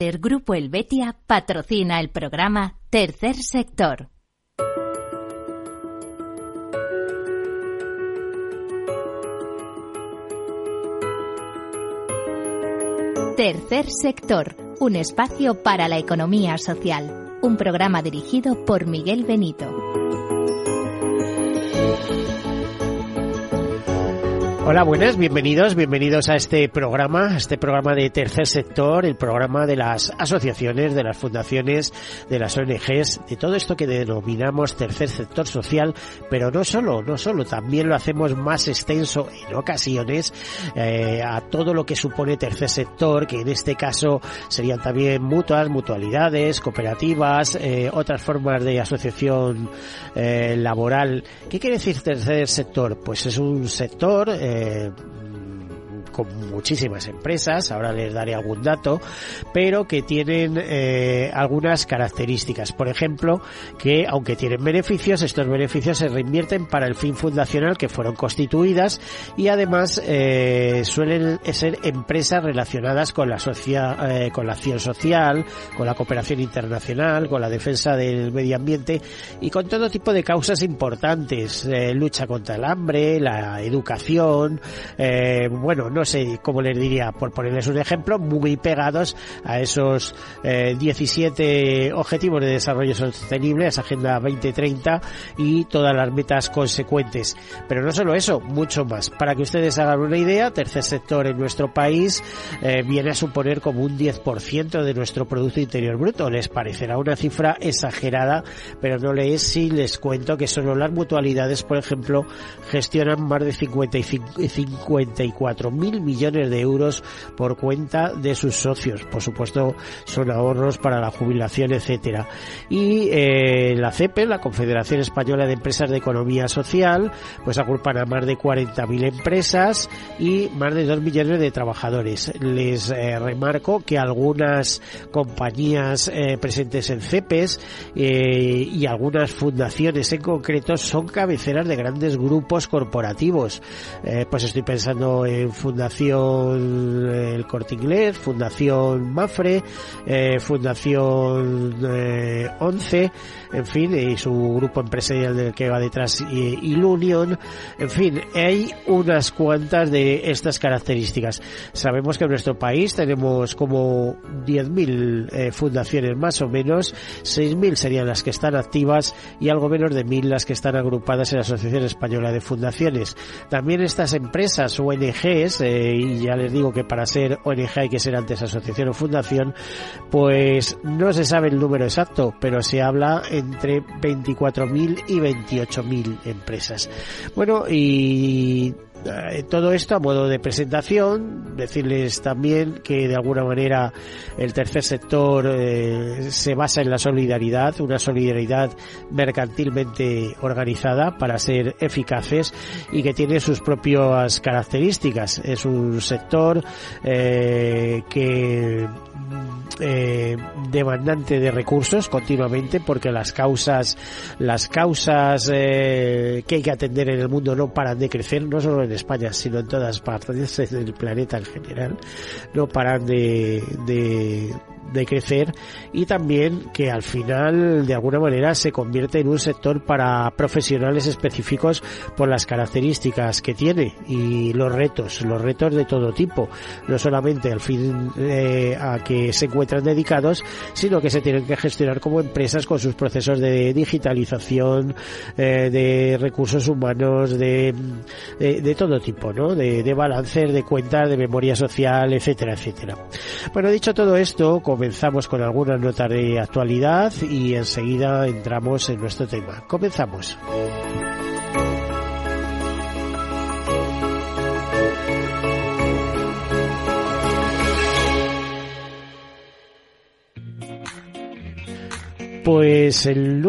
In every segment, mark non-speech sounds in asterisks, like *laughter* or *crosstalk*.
El Grupo Helvetia patrocina el programa Tercer Sector. Tercer Sector, un espacio para la economía social. Un programa dirigido por Miguel Benito. Hola, buenas, bienvenidos, bienvenidos a este programa, a este programa de tercer sector, el programa de las asociaciones, de las fundaciones, de las ONGs, de todo esto que denominamos tercer sector social, pero no solo, no solo, también lo hacemos más extenso en ocasiones eh, a todo lo que supone tercer sector, que en este caso serían también mutuas, mutualidades, cooperativas, eh, otras formas de asociación eh, laboral. ¿Qué quiere decir tercer sector? Pues es un sector eh, con muchísimas empresas, ahora les daré algún dato, pero que tienen eh, algunas características. Por ejemplo, que aunque tienen beneficios, estos beneficios se reinvierten para el fin fundacional que fueron constituidas y además eh, suelen ser empresas relacionadas con la, eh, con la acción social, con la cooperación internacional, con la defensa del medio ambiente y con todo tipo de causas importantes, eh, lucha contra el hambre, la educación, eh, bueno, no sé cómo les diría, por ponerles un ejemplo, muy pegados a esos eh, 17 objetivos de desarrollo sostenible, esa Agenda 2030 y todas las metas consecuentes. Pero no solo eso, mucho más. Para que ustedes hagan una idea, tercer sector en nuestro país eh, viene a suponer como un 10% de nuestro Producto Interior Bruto. Les parecerá una cifra exagerada, pero no le es si les cuento que solo las mutualidades, por ejemplo, gestionan más de 55, 54 mil millones de euros por cuenta de sus socios. Por supuesto, son ahorros para la jubilación, etcétera. Y eh, la CEPE, la Confederación Española de Empresas de Economía Social, pues agrupan a más de 40.000 empresas y más de 2 millones de trabajadores. Les eh, remarco que algunas compañías eh, presentes en CEPES y algunas fundaciones en concreto son cabeceras de grandes grupos corporativos. Pues estoy pensando en Fundación El Corte Inglés, Fundación Mafre, eh, Fundación eh, 11, en fin, y su grupo empresarial del que va detrás y, Ilunion, en fin, hay unas cuantas de estas características. Sabemos que en nuestro país tenemos como 10.000 eh, fundaciones más o menos, 6.000 serían las que están activas y algo menos de 1.000 las que están agrupadas en la Asociación Española de Fundaciones. También estas empresas ONGs, y ya les digo que para ser ONG hay que ser antes asociación o fundación, pues no se sabe el número exacto, pero se habla entre 24.000 y 28.000 empresas. Bueno, y todo esto a modo de presentación, decirles también que de alguna manera el tercer sector eh, se basa en la solidaridad, una solidaridad mercantilmente organizada para ser eficaces y que tiene sus propias características. Es un sector eh, que eh, demandante de recursos continuamente porque las causas las causas eh, que hay que atender en el mundo no paran de crecer no solo España sino en todas partes *laughs* del planeta en general no paran de, de de crecer y también que al final de alguna manera se convierte en un sector para profesionales específicos por las características que tiene y los retos, los retos de todo tipo, no solamente al fin eh, a que se encuentran dedicados, sino que se tienen que gestionar como empresas con sus procesos de digitalización, eh, de recursos humanos, de, de, todo tipo, ¿no? De, de balances, de cuentas, de memoria social, etcétera, etcétera. Bueno, dicho todo esto, comenzamos con algunas notas de actualidad y enseguida entramos en nuestro tema. Comenzamos. Pues el,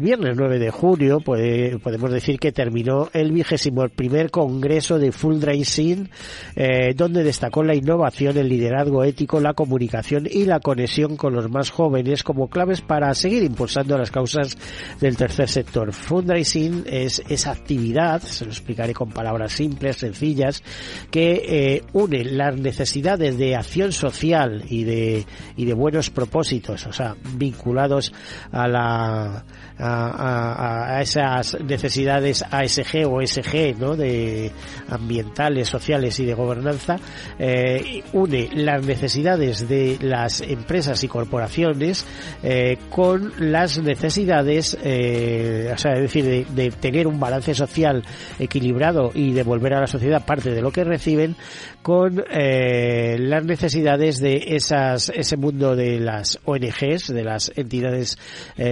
viernes 9 de julio podemos decir que terminó el vigésimo primer congreso de Fundraising, eh, donde destacó la innovación, el liderazgo ético, la comunicación y la conexión con los más jóvenes como claves para seguir impulsando las causas del tercer sector. Fundraising es esa actividad, se lo explicaré con palabras simples, sencillas, que eh, une las necesidades de acción social y de, y de buenos propósitos, o sea, vinculados a la a, esas necesidades ASG o SG ¿no? de ambientales, sociales y de gobernanza, eh, une las necesidades de las empresas y corporaciones eh, con las necesidades, eh, es decir, de, de, tener un balance social equilibrado y devolver a la sociedad parte de lo que reciben, con las necesidades de esas, ese mundo de las ONGs, de las entidades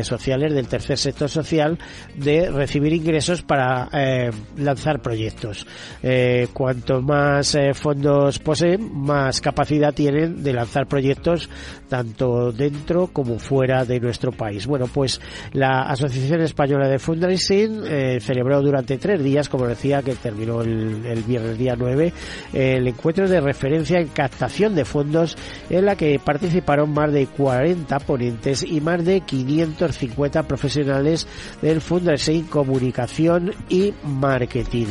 sociales del tercer sector social de recibir ingresos para eh, lanzar proyectos. Eh, cuanto más eh, fondos poseen, más capacidad tienen de lanzar proyectos tanto dentro como fuera de nuestro país. Bueno, pues la Asociación Española de Fundraising celebró durante tres días, como decía, que terminó el, el viernes día 9, el encuentro de referencia en captación de fondos en la que participaron más de 40 ponentes y más de 550 profesionales del fundraising, comunicación y marketing.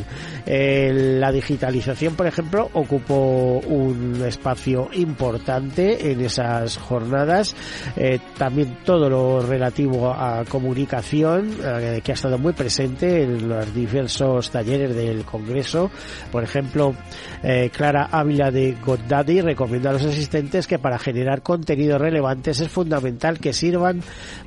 la digitalización, por ejemplo, ocupó un espacio importante en esas jornadas. Eh, también todo lo relativo a comunicación, eh, que ha estado muy presente en los diversos talleres del Congreso. Por ejemplo, eh, Clara Ávila de GodDaddy recomienda a los asistentes que para generar contenidos relevantes es fundamental que sirvan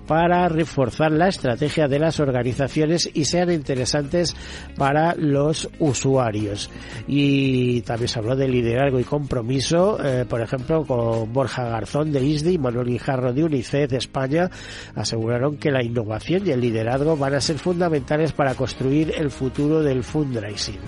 para reforzar la estrategia de las organizaciones y sean interesantes para los usuarios. Y también se habló de liderazgo y compromiso, eh, por ejemplo, con Borja Garzón de ISDI y Manuel Guijarro de UNICEF de España, aseguraron que la innovación y el liderazgo van a ser fundamentales para construir el futuro del fundraising.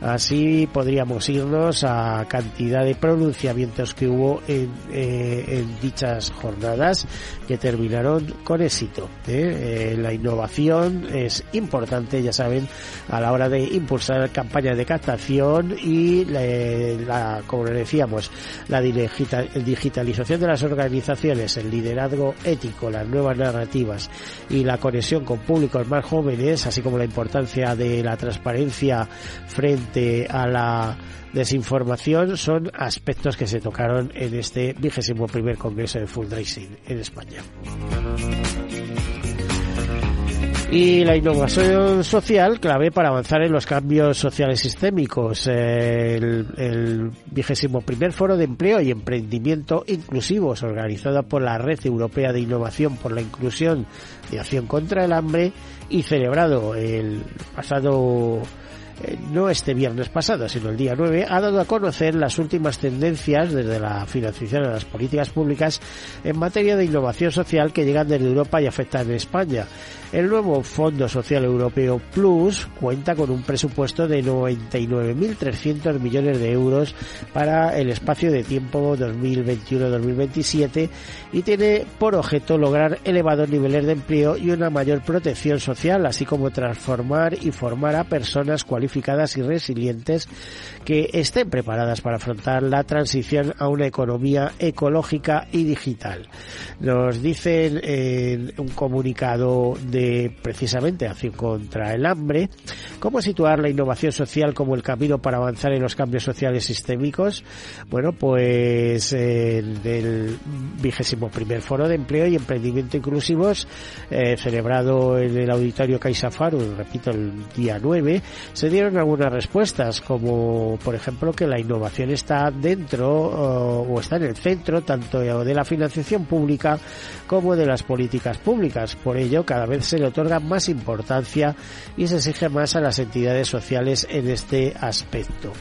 Así podríamos irnos a cantidad de pronunciamientos que hubo en, eh, dichas jornadas que terminaron con éxito. ¿eh? Eh, la innovación es importante, ya saben, a la hora de impulsar campañas de captación y la, como decíamos, la digitalización de las organizaciones, el liderazgo ético, las nuevas narrativas y la conexión con públicos más jóvenes, así como la importancia de la transparencia frente a la desinformación son aspectos que se tocaron en este vigésimo primer congreso de fundraising en España. Y la innovación social, clave para avanzar en los cambios sociales sistémicos. El, vigésimo primer foro de empleo y emprendimiento inclusivos, organizado por la Red Europea de Innovación por la Inclusión de Acción contra el Hambre y celebrado el pasado eh, no este viernes pasado, sino el día 9, ha dado a conocer las últimas tendencias desde la financiación de las políticas públicas en materia de innovación social que llegan desde Europa y afectan a España. El nuevo Fondo Social Europeo Plus cuenta con un presupuesto de 99.300 millones de euros para el espacio de tiempo 2021-2027 y tiene por objeto lograr elevados niveles de empleo y una mayor protección social, así como transformar y formar a personas cualificadas y resilientes que estén preparadas para afrontar la transición a una economía ecológica y digital. Nos dicen en un comunicado de precisamente acción contra el hambre, cómo situar la innovación social como el camino para avanzar en los cambios sociales sistémicos. Bueno, pues en el vigésimo primer foro de empleo y emprendimiento inclusivos eh, celebrado en el auditorio CaixaFaru, repito, el día 9, se dieron algunas respuestas, como por ejemplo que la innovación está dentro o está en el centro tanto de la financiación pública como de las políticas públicas. Por ello, cada vez se le otorga más importancia y se exige más a las entidades sociales en este aspecto.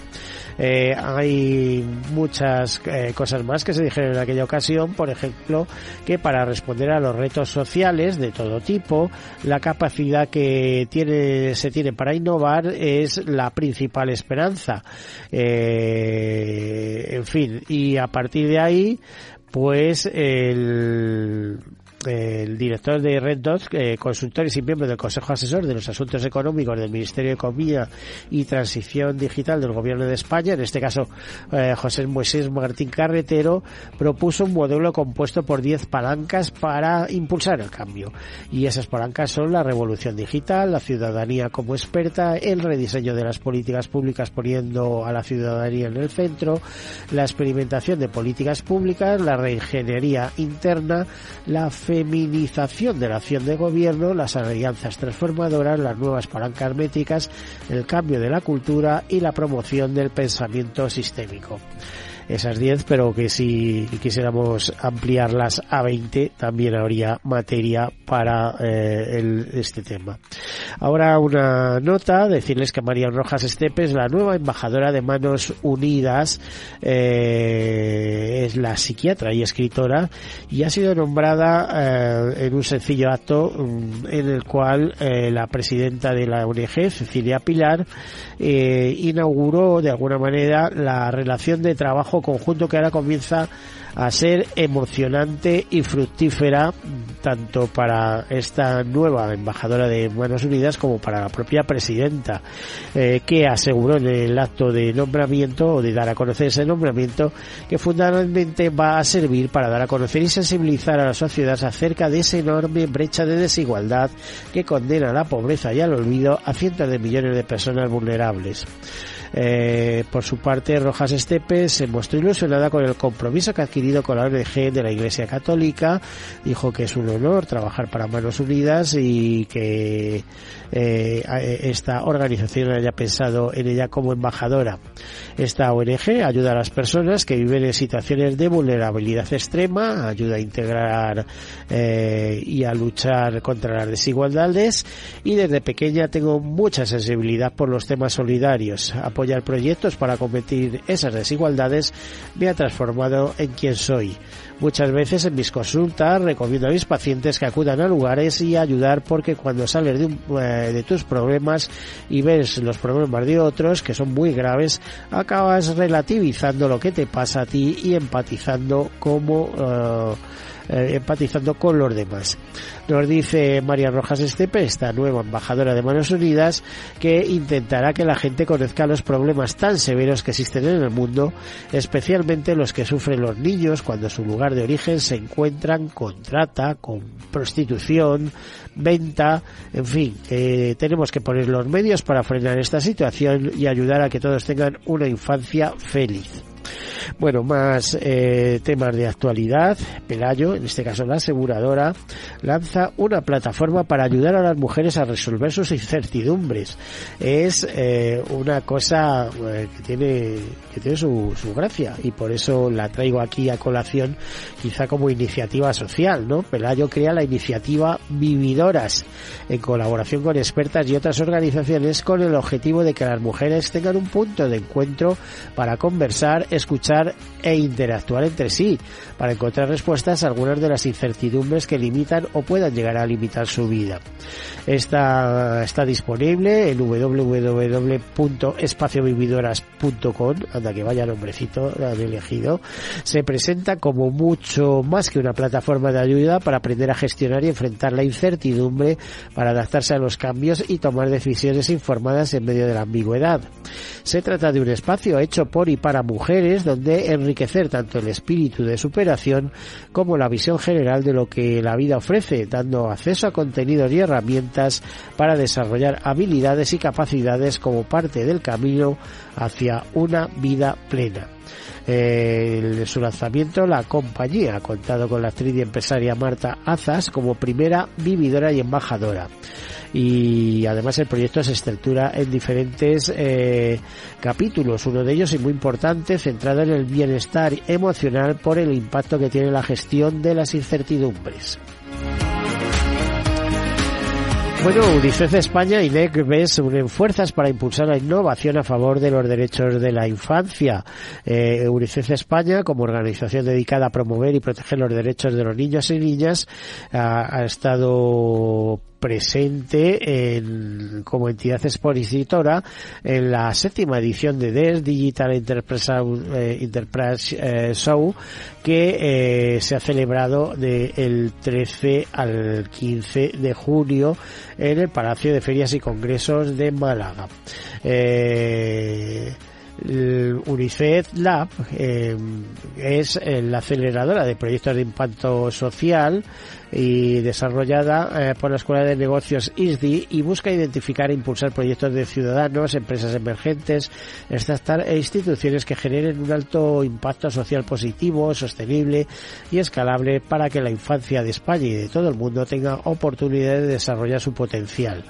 Eh, hay muchas eh, cosas más que se dijeron en aquella ocasión, por ejemplo, que para responder a los retos sociales de todo tipo, la capacidad que tiene, se tiene para innovar es la principal esperanza. Eh, en fin, y a partir de ahí, pues el el director de Red Dot, eh, consultor y miembro del Consejo Asesor de los Asuntos Económicos del Ministerio de Economía y Transición Digital del Gobierno de España, en este caso eh, José Moisés Martín Carretero, propuso un modelo compuesto por 10 palancas para impulsar el cambio. Y esas palancas son la revolución digital, la ciudadanía como experta, el rediseño de las políticas públicas poniendo a la ciudadanía en el centro, la experimentación de políticas públicas, la reingeniería interna, la feminización de la acción de gobierno, las alianzas transformadoras, las nuevas palancas métricas, el cambio de la cultura y la promoción del pensamiento sistémico esas 10, pero que si quisiéramos ampliarlas a 20 también habría materia para eh, el, este tema. Ahora una nota, decirles que María Rojas Estepes, la nueva embajadora de Manos Unidas, eh, es la psiquiatra y escritora y ha sido nombrada eh, en un sencillo acto mm, en el cual la presidenta de la ONG, Cecilia Pilar, inauguró de alguna manera la relación de trabajo conjunto que ahora comienza a ser emocionante y fructífera tanto para esta nueva embajadora de Manos Unidas como para la propia presidenta, eh, que aseguró en el acto de nombramiento o de dar a conocer ese nombramiento que fundamentalmente va a servir para dar a conocer y sensibilizar a la sociedad acerca de esa enorme brecha de desigualdad que condena a la pobreza y al olvido a cientos de millones de personas vulnerables. Eh, por su parte, Rojas Estepes se mostró ilusionada con el compromiso que ha adquirido con la ONG de la Iglesia Católica. Dijo que es un honor trabajar para Manos Unidas y que eh, esta organización haya pensado en ella como embajadora. Esta ONG ayuda a las personas que viven en situaciones de vulnerabilidad extrema, ayuda a integrar eh, y a luchar contra las desigualdades y desde pequeña tengo mucha sensibilidad por los temas solidarios. Apoyar proyectos para combatir esas desigualdades me ha transformado en quien soy. Muchas veces en mis consultas recomiendo a mis pacientes que acudan a lugares y ayudar porque cuando sales de, eh, de tus problemas y ves los problemas de otros que son muy graves, acabas relativizando lo que te pasa a ti y empatizando como eh, eh, empatizando con los demás. Nos dice María Rojas Estepe, esta nueva embajadora de Manos Unidas, que intentará que la gente conozca los problemas tan severos que existen en el mundo, especialmente los que sufren los niños cuando su lugar de origen se encuentran con trata, con prostitución, venta, en fin, tenemos que poner los medios para frenar esta situación y ayudar a que todos tengan una infancia feliz. Bueno, más eh, temas de actualidad. Pelayo, en este caso la aseguradora, lanza una plataforma para ayudar a las mujeres a resolver sus incertidumbres. Es eh, una cosa eh, que tiene tiene su, su gracia y por eso la traigo aquí a colación, quizá como iniciativa social, ¿no? Pelayo crea la iniciativa Vividoras en colaboración con expertas y otras organizaciones con el objetivo de que las mujeres tengan un punto de encuentro para conversar, escuchar e interactuar entre sí para encontrar respuestas a algunas de las incertidumbres que limitan o puedan llegar a limitar su vida. Está, está disponible en www.espaciovividoras.com, que vaya nombrecito, han elegido. Se presenta como mucho más que una plataforma de ayuda para aprender a gestionar y enfrentar la incertidumbre, para adaptarse a los cambios y tomar decisiones informadas en medio de la ambigüedad. Se trata de un espacio hecho por y para mujeres donde enriquecer tanto el espíritu de superación como la visión general de lo que la vida ofrece, dando acceso a contenidos y herramientas para desarrollar habilidades y capacidades como parte del camino hacia una vida plena. En su lanzamiento, la compañía ha contado con la actriz y empresaria Marta Azas como primera vividora y embajadora y además el proyecto se estructura en diferentes eh, capítulos, uno de ellos y muy importante centrado en el bienestar emocional por el impacto que tiene la gestión de las incertidumbres. Bueno, UNICEF España y NEC BES unen fuerzas para impulsar la innovación a favor de los derechos de la infancia. Eh, UNICEF España, como organización dedicada a promover y proteger los derechos de los niños y niñas, ha estado presente en, como entidad expositora en la séptima edición de DES Digital Enterprise, eh, Show que se ha celebrado del 13 al 15 de junio en el Palacio de Ferias y Congresos de Málaga. Eh, UNICEF Lab eh, es la aceleradora de proyectos de impacto social y desarrollada eh, por la Escuela de Negocios ISDI y busca identificar e impulsar proyectos de ciudadanos, empresas emergentes, e instituciones que generen un alto impacto social positivo, sostenible y escalable para que la infancia de España y de todo el mundo tenga oportunidad de desarrollar su potencial.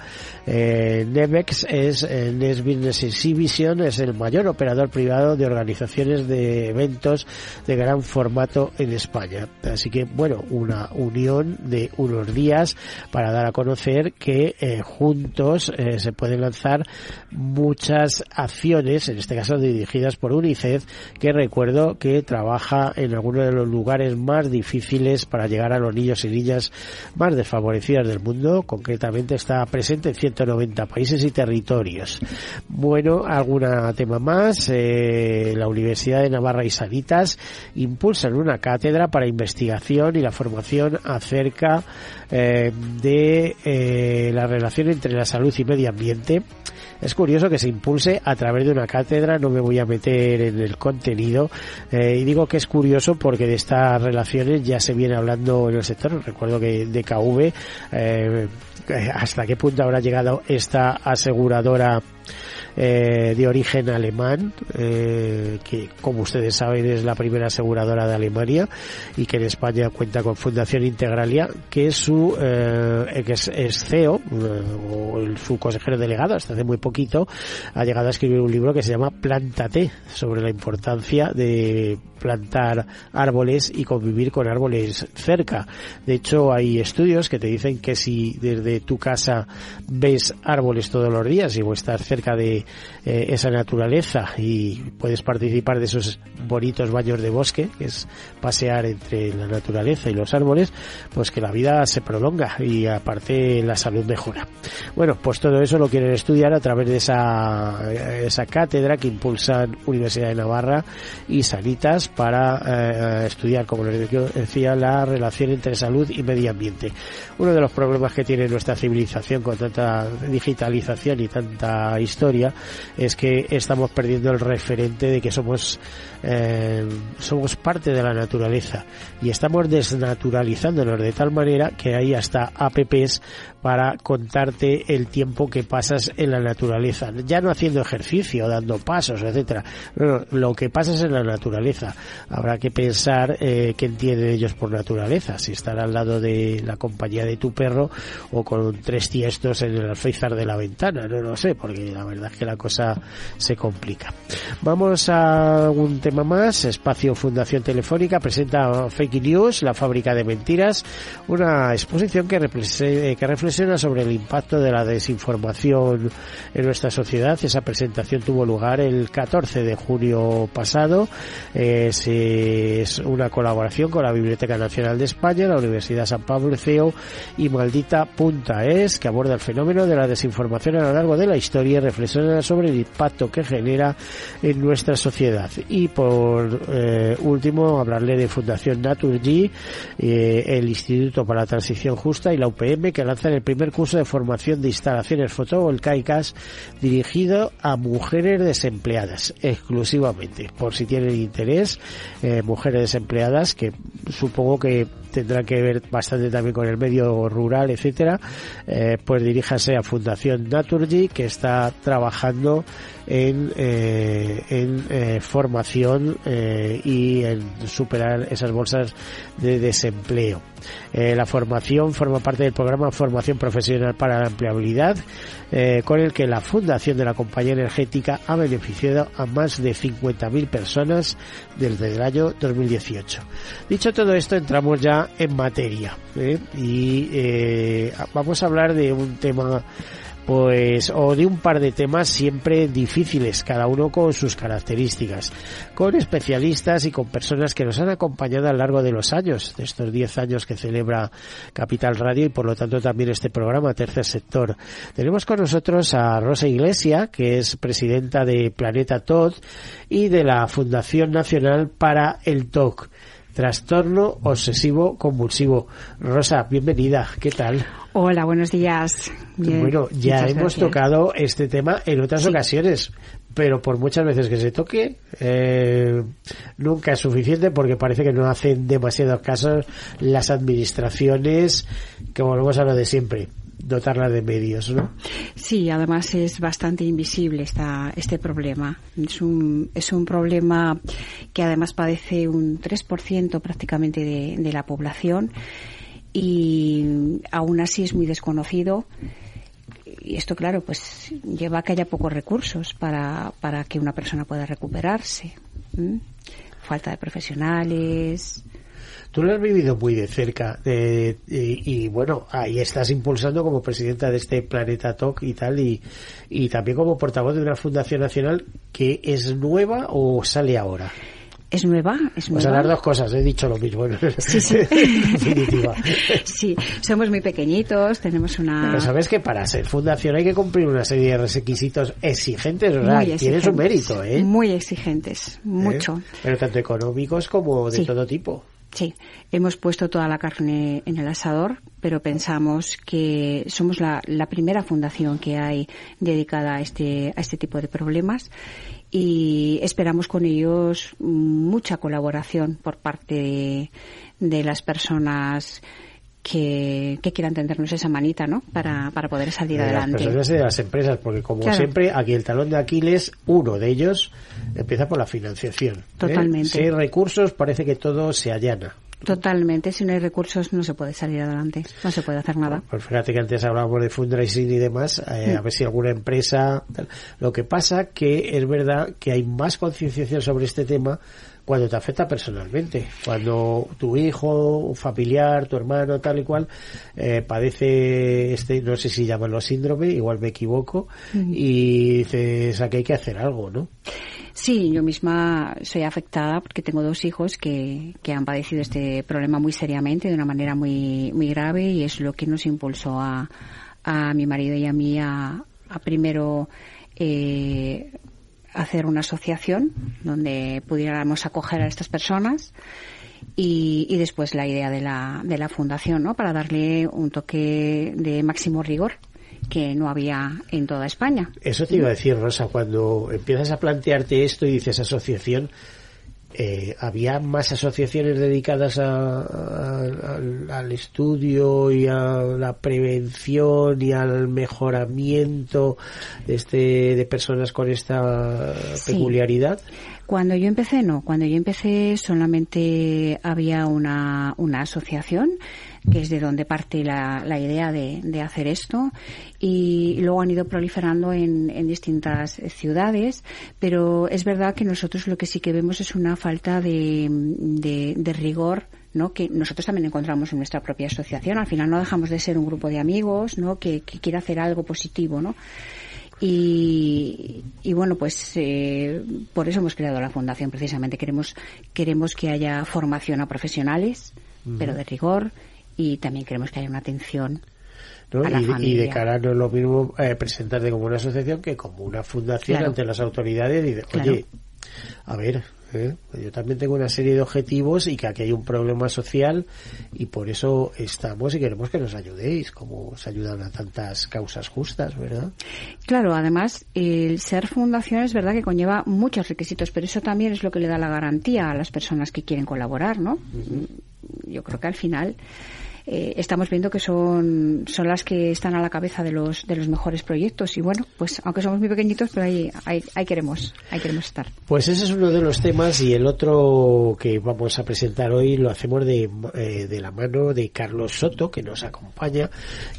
Eh, Nemex es eh, Next Business Exhibition es el mayor operador privado de organizaciones de eventos de gran formato en España. Así que bueno, una unión de unos días para dar a conocer que eh, juntos eh, se pueden lanzar muchas acciones, en este caso dirigidas por UNICEF, que recuerdo que trabaja en algunos de los lugares más difíciles para llegar a los niños y niñas más desfavorecidas del mundo. Concretamente está presente en 190 países y territorios. Bueno, alguna tema más. Eh, la Universidad de Navarra y Sanitas impulsan una cátedra para investigación y la formación hacia acerca eh, de eh, la relación entre la salud y medio ambiente. Es curioso que se impulse a través de una cátedra, no me voy a meter en el contenido, eh, y digo que es curioso porque de estas relaciones ya se viene hablando en el sector. Recuerdo que de KV, hasta qué punto habrá llegado esta aseguradora eh, de origen alemán, eh, que como ustedes saben es la primera aseguradora de Alemania y que en España cuenta con Fundación Integralia, que es su eh, que es, CEO o su consejero delegado hasta hace muy poquito ha llegado a escribir un libro que se llama Plántate sobre la importancia de plantar árboles y convivir con árboles cerca. De hecho, hay estudios que te dicen que si desde tu casa ves árboles todos los días y o estás cerca de eh, esa naturaleza y puedes participar de esos bonitos baños de bosque, que es pasear entre la naturaleza y los árboles, pues que la vida se prolonga y aparte la salud mejora. Bueno, pues todo eso lo quieren estudiar a través de esa, esa cátedra que impulsan Universidad de Navarra y Sanitas para eh, estudiar, como les decía, la relación entre salud y medio ambiente. Uno de los problemas que tiene nuestra civilización con tanta digitalización y tanta historia es que estamos perdiendo el referente de que somos eh, somos parte de la naturaleza y estamos desnaturalizándonos de tal manera que hay hasta apps para contarte el tiempo que pasas en la naturaleza. Ya no haciendo ejercicio, dando pasos, etcétera. lo que pasas en la naturaleza. Habrá que pensar eh, qué entienden ellos por naturaleza. Si estar al lado de la compañía de tu perro o con tres tiestos en el alféizar de la ventana. No lo sé, porque la verdad es que la cosa se complica. Vamos a un tema más. Espacio Fundación Telefónica presenta Fake News, la fábrica de mentiras. Una exposición que, que reflexiona sobre el impacto de la desinformación en nuestra sociedad. Esa presentación tuvo lugar el 14 de junio pasado. Es, una colaboración con la Biblioteca Nacional de España, la Universidad San Pablo CEO y Maldita Punta Es, que aborda el fenómeno de la desinformación a lo largo de la historia y reflexiona sobre el impacto que genera en nuestra sociedad. Y por eh, último, hablarle de Fundación Naturgy, eh, el Instituto para la Transición Justa y la UPM, que lanzan el primer curso de formación de instalaciones fotovoltaicas dirigido a mujeres desempleadas exclusivamente. Por si tienen interés, eh, mujeres desempleadas que supongo que tendrá que ver bastante también con el medio rural, etcétera, eh, pues diríjase a Fundación Naturgy que está trabajando en, eh, en eh, formación eh, y en superar esas bolsas de desempleo. Eh, la formación forma parte del programa Formación Profesional para la Empleabilidad, eh, con el que la Fundación de la Compañía Energética ha beneficiado a más de 50.000 personas desde el año 2018. Dicho todo esto, entramos ya en materia y vamos a hablar de un tema pues o de un par de temas siempre difíciles, cada uno con sus características, con especialistas y con personas que nos han acompañado a lo largo de los años, de estos 10 años que celebra Capital Radio y por lo tanto también este programa Tercer Sector. Tenemos con nosotros a Rosa Iglesia, que es presidenta de Planeta TOD y de la Fundación Nacional para el TOC trastorno obsesivo convulsivo. Rosa, bienvenida, ¿qué tal? Hola, buenos días. bueno, ya hemos tocado este tema en otras ocasiones, pero por muchas veces que se toque, eh, nunca es suficiente porque parece que no hacen demasiados casos las administraciones, que volvemos a lo de siempre dotarla de medios, ¿no? Sí, además es bastante invisible esta, este problema. Es un, es un problema que además padece un 3% prácticamente de, de la población y aún así es muy desconocido y esto, claro, pues lleva a que haya pocos recursos para, para que una persona pueda recuperarse. Falta de profesionales, Tú lo has vivido muy de cerca y, y, bueno, ahí estás impulsando como presidenta de este Planeta Talk y tal y, y también como portavoz de una fundación nacional que es nueva o sale ahora. Es nueva, es nueva. A las dos cosas, he dicho lo mismo. *laughs* Sí, sí. sí, somos muy pequeñitos, tenemos una... Pero sabes que para ser fundación hay que cumplir una serie de requisitos exigentes, o sea, tienes un mérito, ¿eh? Muy exigentes, mucho. ¿Eh? Pero tanto económicos como de todo tipo. Sí, hemos puesto toda la carne en el asador, pero pensamos que somos la, primera fundación que hay dedicada a este, a este tipo de problemas y esperamos con ellos mucha colaboración por parte de, las personas que, quieran tendernos esa manita, ¿no? Para, para poder salir adelante. Las personas de las empresas, porque como siempre, aquí el talón de Aquiles, uno de ellos, empieza por la financiación. ¿eh? Totalmente. Si hay recursos, parece que todo se allana. Totalmente, si no hay recursos no se puede salir adelante, no se puede hacer nada. Pues fíjate que antes hablábamos de fundraising y demás, eh, a ver si alguna empresa... Lo que pasa que es verdad que hay más concienciación sobre este tema cuando te afecta personalmente, cuando tu hijo, familiar, tu hermano, tal y cual, eh, padece este, no sé si llaman síndrome, igual me equivoco, y dices, aquí hay que hacer algo, ¿no? Sí, yo misma soy afectada porque tengo dos hijos que, que han padecido este problema muy seriamente, de una manera muy, muy grave, y es lo que nos impulsó a, a mi marido y a mí a, a primero eh, hacer una asociación donde pudiéramos acoger a estas personas y, y, después la idea de la, de la fundación, ¿no? Para darle un toque de máximo rigor que no había en toda España. Eso te iba a decir, Rosa, cuando empiezas a plantearte esto y dices asociación, eh, había más asociaciones dedicadas al estudio y a la prevención y al mejoramiento este, de personas con esta peculiaridad. Cuando yo empecé, no. Cuando yo empecé solamente había una, una asociación que es de donde parte la, la idea de, de, hacer esto, y luego han ido proliferando en, en distintas ciudades, pero es verdad que nosotros lo que sí que vemos es una falta de, de, de rigor ¿no? que nosotros también encontramos en nuestra propia asociación. Al final no dejamos de ser un grupo de amigos ¿no? que, que quiere hacer algo positivo. ¿no? Y, y, bueno, pues eh, por eso hemos creado la fundación precisamente. Queremos, queremos que haya formación a profesionales, pero de rigor, y también queremos que haya una atención y, de cara no es lo mismo eh, presentarte como una asociación que como una fundación Claro. ante las autoridades y de, Claro. A ver, ¿eh? yo también tengo una serie de objetivos y que aquí hay un problema social y por eso estamos y queremos que nos ayudéis, como os ayudan a tantas causas justas, ¿verdad? Claro, además, el ser fundación es verdad que conlleva muchos requisitos, pero eso también es lo que le da la garantía a las personas que quieren colaborar, ¿no? Yo creo que al final eh, estamos viendo que son, son las que están a la cabeza de los, de los mejores proyectos y bueno, pues aunque somos muy pequeñitos, pero ahí, ahí, ahí queremos, ahí queremos estar. Pues ese es uno de los temas y el otro que vamos a presentar hoy lo hacemos de, eh, de la mano de Carlos Soto, que nos acompaña,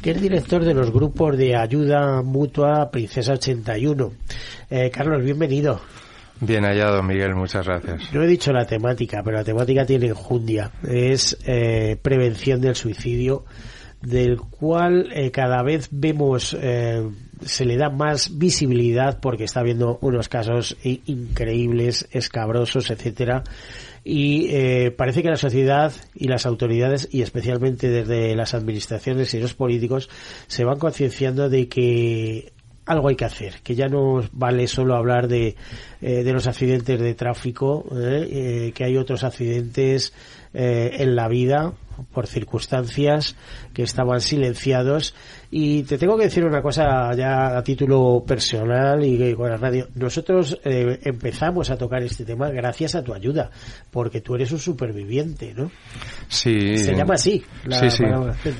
que es director de los grupos de ayuda mutua Princesa 81. Eh, Carlos, bienvenido. Bien hallado, Miguel, muchas gracias. No he dicho la temática, pero la temática tiene enjundia. Es eh, prevención del suicidio, del cual eh, cada vez vemos eh, se le da más visibilidad porque está habiendo unos casos increíbles, escabrosos, etcétera, y eh, parece que la sociedad y las autoridades y especialmente desde las administraciones y los políticos se van concienciando de que algo hay que hacer, que ya no vale solo hablar de, eh, de los accidentes de tráfico, eh, que hay otros accidentes en la vida por circunstancias que estaban silenciados y te tengo que decir una cosa ya a título personal y con la radio. Nosotros eh, empezamos a tocar este tema gracias a tu ayuda, porque tú eres un superviviente, ¿no? Sí. Se llama así. sí, sí.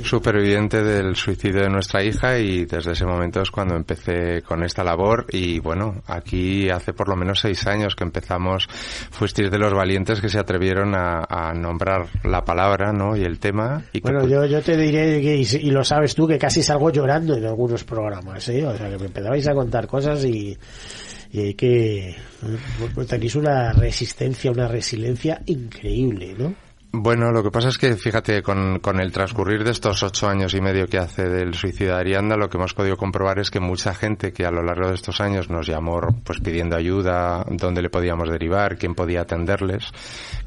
Superviviente del suicidio de nuestra hija y desde ese momento es cuando empecé con esta labor y bueno, aquí hace por lo menos seis años que empezamos, fuisteis de los valientes que se atrevieron a, nombrar la palabra, ¿no? Y el tema. Y bueno, yo, yo te diré, que, y, lo sabes tú, que casi salgo llorando en algunos programas, ¿eh? O sea, que me empezabais a contar cosas y, y hay que... Pues tenéis una resistencia, una resiliencia increíble, ¿no? Bueno, lo que pasa es que, fíjate, con, con, el transcurrir de estos ocho años y medio que hace del suicidio de Arianda, lo que hemos podido comprobar es que mucha gente que a lo largo de estos años nos llamó pues pidiendo ayuda, dónde le podíamos derivar, quién podía atenderles,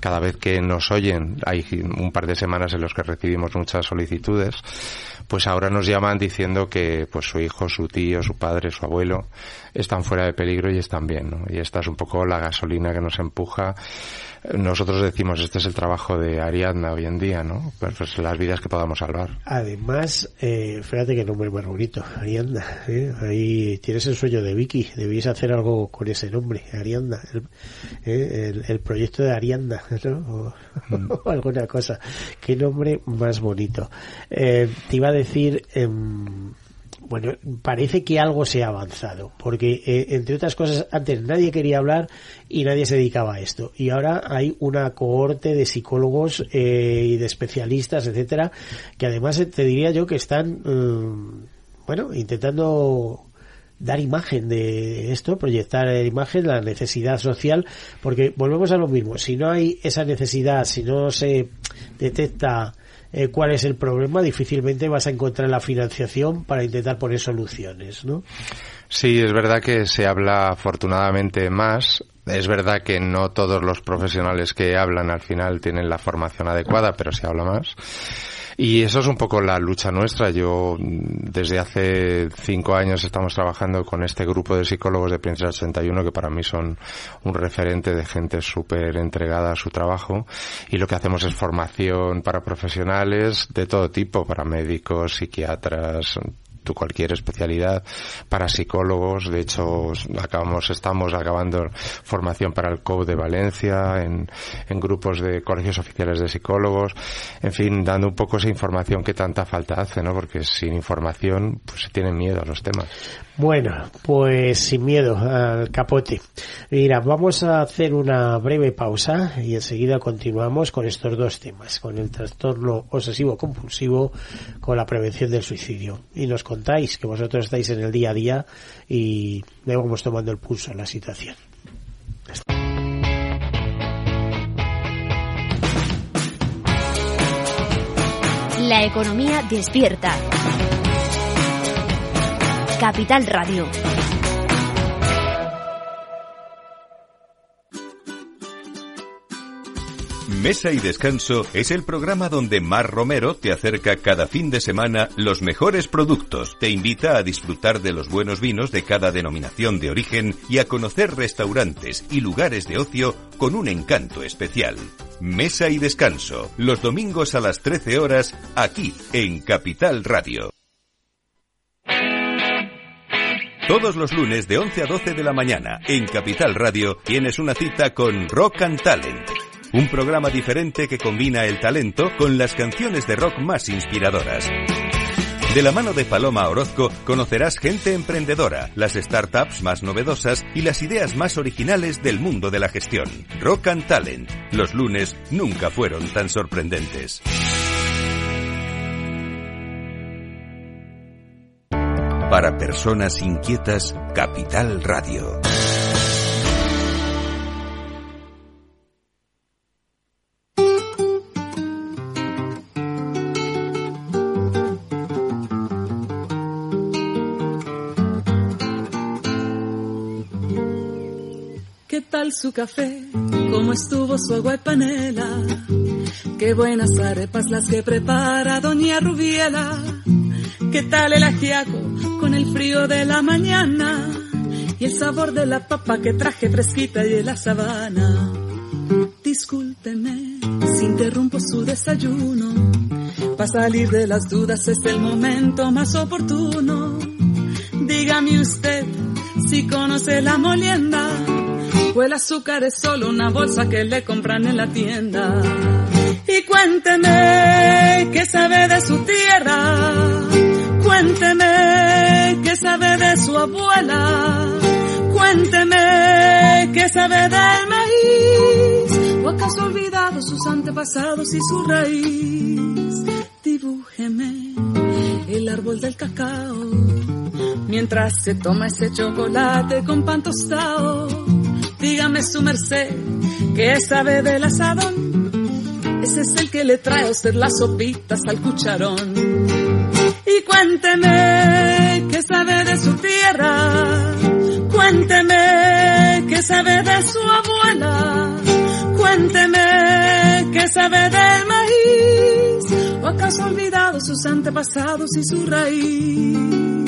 cada vez que nos oyen, hay un par de semanas en los que recibimos muchas solicitudes, pues ahora nos llaman diciendo que pues su hijo, su tío, su padre, su abuelo están fuera de peligro y están bien, ¿no? Y esta es un poco la gasolina que nos empuja nosotros decimos, este es el trabajo de Ariadna hoy en día, ¿no? Pues, pues las vidas que podamos salvar. Además, eh, fíjate que nombre más bonito, Ariadna. ¿eh? Ahí tienes el sueño de Vicky, debéis hacer algo con ese nombre, Ariadna. El, ¿eh? el, proyecto de Ariadna, ¿no? Mm. *laughs* O, alguna cosa. Qué nombre más bonito. Eh, te iba a decir... Bueno, parece que algo se ha avanzado, porque eh, entre otras cosas antes nadie quería hablar y nadie se dedicaba a esto, y ahora hay una cohorte de psicólogos eh, y de especialistas, etcétera, que además eh, te diría yo que están, bueno, intentando dar imagen de esto, proyectar imagen, la necesidad social, porque volvemos a lo mismo, si no hay esa necesidad, si no se detecta eh, cuál es el problema, difícilmente vas a encontrar la financiación para intentar poner soluciones, ¿no? Sí, es verdad que se habla afortunadamente más. Es verdad que no todos los profesionales que hablan al final tienen la formación adecuada, pero se habla más. Y eso es un poco la lucha nuestra. Yo desde hace cinco años estamos trabajando con este grupo de psicólogos de Princesa 81 que para mí son un referente de gente súper entregada a su trabajo y lo que hacemos es formación para profesionales de todo tipo, para médicos, psiquiatras, tu cualquier especialidad para psicólogos. De hecho, acabamos, estamos acabando formación para el COU de Valencia, en, en grupos de colegios oficiales de psicólogos. En fin, dando un poco esa información que tanta falta hace, ¿no? Porque sin información, pues se tienen miedo a los temas. Bueno, pues sin miedo al capote. Mira, vamos a hacer una breve pausa y enseguida continuamos con estos dos temas, con el trastorno obsesivo compulsivo, con la prevención del suicidio. Y nos contáis que vosotros estáis en el día a día y le vamos tomando el pulso a la situación. La economía despierta. Capital Radio. Mesa y Descanso es el programa donde Mar Romero te acerca cada fin de semana los mejores productos, te invita a disfrutar de los buenos vinos de cada denominación de origen y a conocer restaurantes y lugares de ocio con un encanto especial. Mesa y Descanso, los domingos a las 13 horas, aquí en Capital Radio. Todos los lunes de 11 a 12 de la mañana en Capital Radio tienes una cita con Rock and Talent. Un programa diferente que combina el talento con las canciones de rock más inspiradoras. De la mano de Paloma Orozco conocerás gente emprendedora, las startups más novedosas y las ideas más originales del mundo de la gestión. Rock and Talent. Los lunes nunca fueron tan sorprendentes. Para personas inquietas, Capital Radio. Café? ¿Cómo estuvo su agua y panela? Qué buenas arepas las que prepara doña Rubiela. ¿Qué tal el ajiaco con el frío de la mañana? Y el sabor de la papa que traje fresquita y de la sabana. Discúlpeme si interrumpo su desayuno. Para salir de las dudas es el momento más oportuno. Dígame usted si conoce la molienda el azúcar es solo una bolsa que le compran en la tienda. Y cuénteme qué sabe de su tierra, cuénteme qué sabe de su abuela, cuénteme qué sabe del maíz, o acaso olvidado sus antepasados y su raíz. Dibújeme el árbol del cacao, mientras se toma ese chocolate con pan tostado. Dígame su merced, ¿qué sabe del asadón? Ese es el que le trae a usted las sopitas al cucharón. Y cuénteme qué sabe de su tierra. Cuénteme qué sabe de su abuela. Cuénteme qué sabe del maíz. ¿O acaso ha olvidado sus antepasados y su raíz?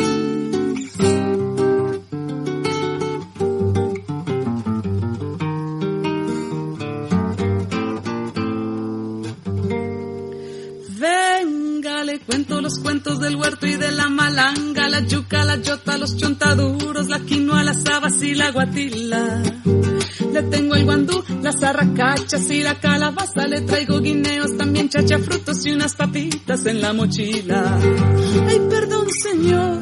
Y la guatila. Le tengo el guandú, las arracachas y la calabaza, le traigo guineos, también chacha frutos y unas papitas en la mochila. Ay, perdón señor,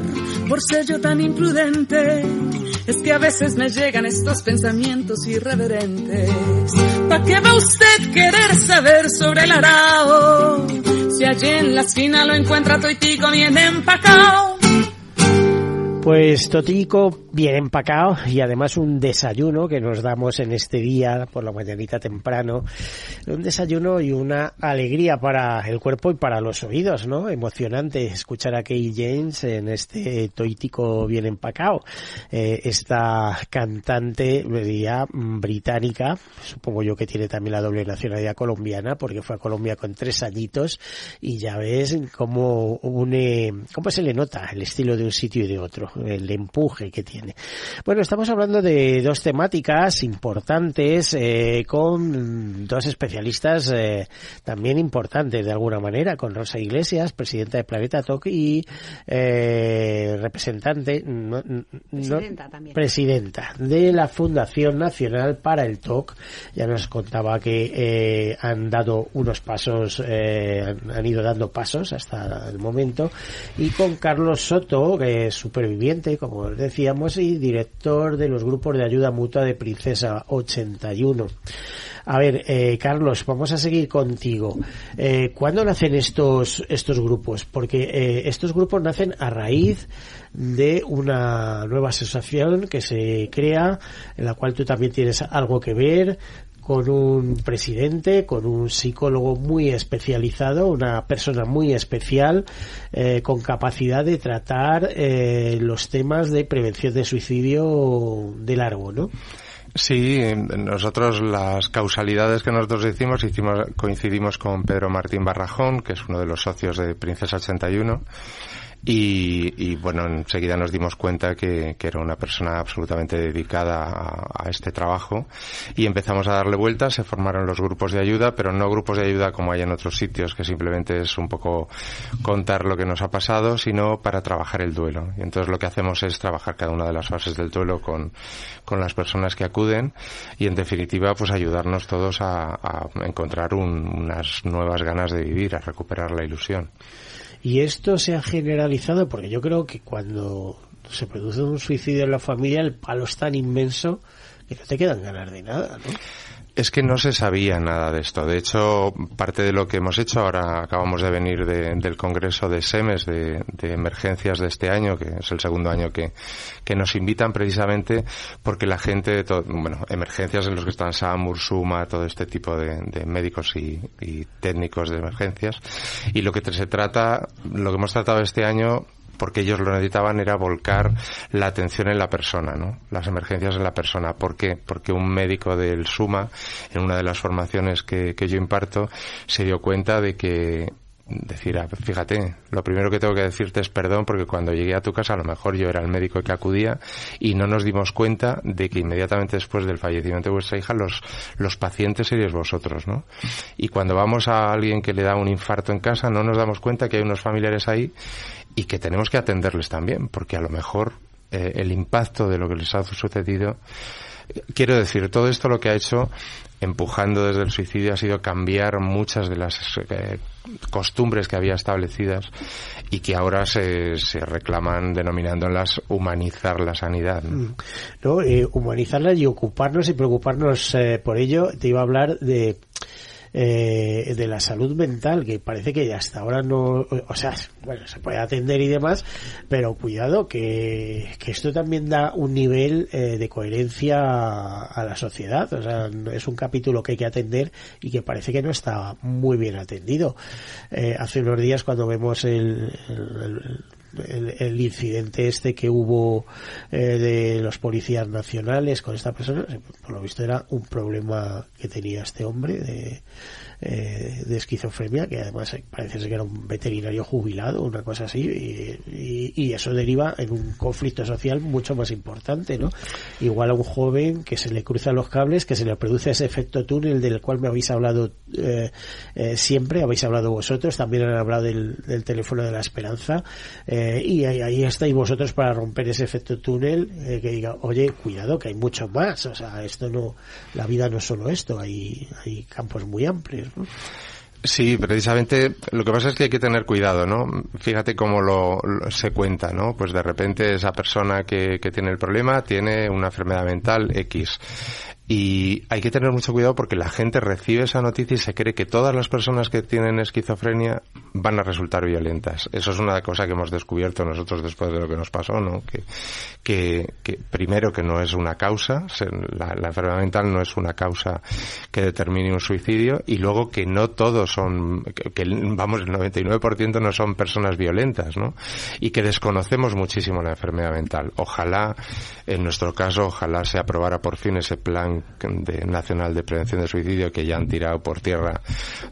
por ser yo tan imprudente, es que a veces me llegan estos pensamientos irreverentes. ¿Pa' qué va usted querer saber sobre el arao? Si allí en la esquina lo encuentra toitico bien empacao. Pues Totico bien empacado y además un desayuno que nos damos en este día por la mañanita temprano. Un desayuno y una alegría para el cuerpo y para los oídos, ¿no? Emocionante escuchar a Kay James en este Toitico bien empacado. Eh, esta cantante, diría, británica, supongo yo que tiene también la doble nacionalidad colombiana porque fue a Colombia con tres añitos y ya ves cómo une, cómo se le nota el estilo de un sitio y de otro el empuje que tiene. Bueno, estamos hablando de dos temáticas importantes eh, con dos especialistas eh, también importantes de alguna manera, con Rosa Iglesias, presidenta de Planeta Talk y eh, representante, no, Presidenta también. presidenta de la Fundación Nacional para el TOC. Ya nos contaba que eh, han dado unos pasos, eh, han- han ido dando pasos hasta el momento. Y con Carlos Soto, que es superviviente, como decíamos, y director de los grupos de ayuda mutua de Princesa 81. A ver, eh, Carlos, vamos a seguir contigo. Eh, ¿Cuándo nacen estos, estos grupos? Porque eh, estos grupos nacen a raíz de una nueva asociación que se crea, en la cual tú también tienes algo que ver, con un presidente, con un psicólogo muy especializado, una persona muy especial, eh, con capacidad de tratar eh, los temas de prevención de suicidio de largo, ¿no? Sí, nosotros las causalidades que nosotros hicimos, hicimos coincidimos con Pedro Martín Barrajón, que es uno de los socios de Princesa 81. Y, y, bueno, enseguida nos dimos cuenta que, que era una persona absolutamente dedicada a, a, este trabajo y empezamos a darle vueltas, se formaron los grupos de ayuda, pero no grupos de ayuda como hay en otros sitios, que simplemente es un poco contar lo que nos ha pasado, sino para trabajar el duelo. Y entonces lo que hacemos es trabajar cada una de las fases del duelo con, con las personas que acuden y en definitiva pues ayudarnos todos a, a encontrar un, unas nuevas ganas de vivir, a recuperar la ilusión. Y esto se ha generalizado porque yo creo que cuando se produce un suicidio en la familia el palo es tan inmenso que no te quedan ganas de nada, ¿no? Es que no se sabía nada de esto. De hecho, parte de lo que hemos hecho, ahora acabamos de venir de, del Congreso de SEMES de, de, Emergencias de este año, que es el segundo año que, que nos invitan precisamente porque la gente, to, bueno, emergencias en los que están SAMUR, SUMA, todo este tipo de, de médicos y, y técnicos de emergencias. Y lo que se trata, lo que hemos tratado este año porque ellos lo necesitaban era volcar la atención en la persona, ¿no? Las emergencias en la persona. ¿Por qué? Porque un médico del SUMA, en una de las formaciones que, que yo imparto, se dio cuenta de que decir, ah, fíjate, lo primero que tengo que decirte es perdón porque cuando llegué a tu casa a lo mejor yo era el médico que acudía y no nos dimos cuenta de que inmediatamente después del fallecimiento de vuestra hija los, los pacientes seríais vosotros, ¿no? Y cuando vamos a alguien que le da un infarto en casa no nos damos cuenta que hay unos familiares ahí y que tenemos que atenderles también porque a lo mejor eh, el impacto de lo que les ha sucedido quiero decir, todo esto lo que ha hecho empujando desde el suicidio ha sido cambiar muchas de las eh, costumbres que había establecidas y que ahora se, se reclaman denominándolas humanizar la sanidad. ¿no? Mm. ¿No? Eh, humanizarla y ocuparnos y preocuparnos eh, por ello. Te iba a hablar de eh, de la salud mental, que parece que hasta ahora no, o sea, bueno, se puede atender y demás, pero cuidado que, que esto también da un nivel eh, de coherencia a, la sociedad, o sea, es un capítulo que hay que atender y que parece que no está muy bien atendido. Eh, hace unos días cuando vemos el, el, incidente este que hubo eh, de los policías nacionales con esta persona, por lo visto era un problema que tenía este hombre de, eh, de esquizofrenia, que además parece ser que era un veterinario jubilado, una cosa así, y, y, eso deriva en un conflicto social mucho más importante, ¿no? Igual a un joven que se le cruzan los cables, que se le produce ese efecto túnel del cual me habéis hablado eh, eh, siempre, habéis hablado vosotros, también han hablado del, del teléfono de la esperanza, eh, y ahí, ahí, estáis vosotros para romper ese efecto túnel, eh, que diga, oye, cuidado, que hay mucho más, o sea, esto no, la vida no es solo esto, hay, hay campos muy amplios. Sí, precisamente lo que pasa es que hay que tener cuidado, ¿no? Fíjate cómo lo, lo se cuenta, ¿no? Pues de repente esa persona que, que, tiene el problema tiene una enfermedad mental X. Y hay que tener mucho cuidado porque la gente recibe esa noticia y se cree que todas las personas que tienen esquizofrenia van a resultar violentas. Eso es una cosa que hemos descubierto nosotros después de lo que nos pasó, ¿no? Que, que, que primero que no es una causa, la, la, enfermedad mental no es una causa que determine un suicidio y luego que no todos son, que, que vamos, el 99% no son personas violentas, ¿no? Y que desconocemos muchísimo la enfermedad mental. Ojalá, en nuestro caso, ojalá se aprobara por fin ese plan de, nacional de prevención de suicidio que ya han tirado por tierra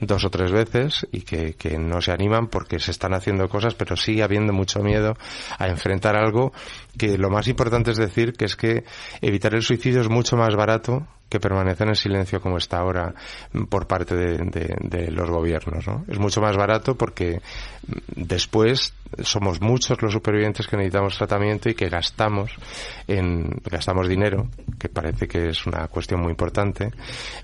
dos o tres veces y que, que no se animan porque se están haciendo cosas pero sigue habiendo mucho miedo a enfrentar algo que lo más importante es decir que es que evitar el suicidio es mucho más barato que permanece en silencio como está ahora por parte de los gobiernos. ¿no? Es mucho más barato porque después somos muchos los supervivientes que necesitamos tratamiento y que gastamos en gastamos dinero que parece que es una cuestión muy importante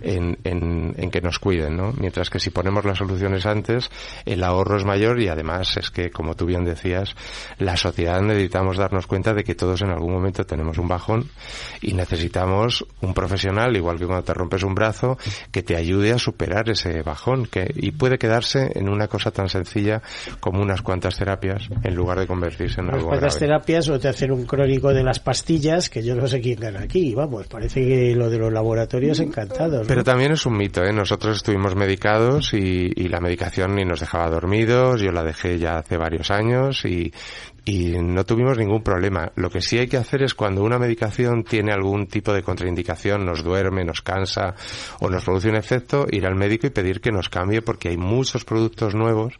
en, en, en que nos cuiden ¿no? mientras que si ponemos las soluciones antes el ahorro es mayor y además es que como tú bien decías la sociedad necesitamos darnos cuenta de que todos en algún momento tenemos un bajón y necesitamos un profesional igual que cuando te rompes un brazo que te ayude a superar ese bajón que y puede quedarse en una cosa tan sencilla como unas cuantas terapias en lugar de convertirse en algo cuantas grave. terapias o te hacen un crónico de las pastillas que yo no sé quién gana aquí vamos parece que lo de los laboratorios encantado ¿no? pero también es un mito ¿eh? nosotros estuvimos medicados y, y la medicación ni nos dejaba dormidos yo la dejé ya hace varios años y y no tuvimos ningún problema. Lo que sí hay que hacer es cuando una medicación tiene algún tipo de contraindicación, nos duerme, nos cansa o nos produce un efecto, ir al médico y pedir que nos cambie porque hay muchos productos nuevos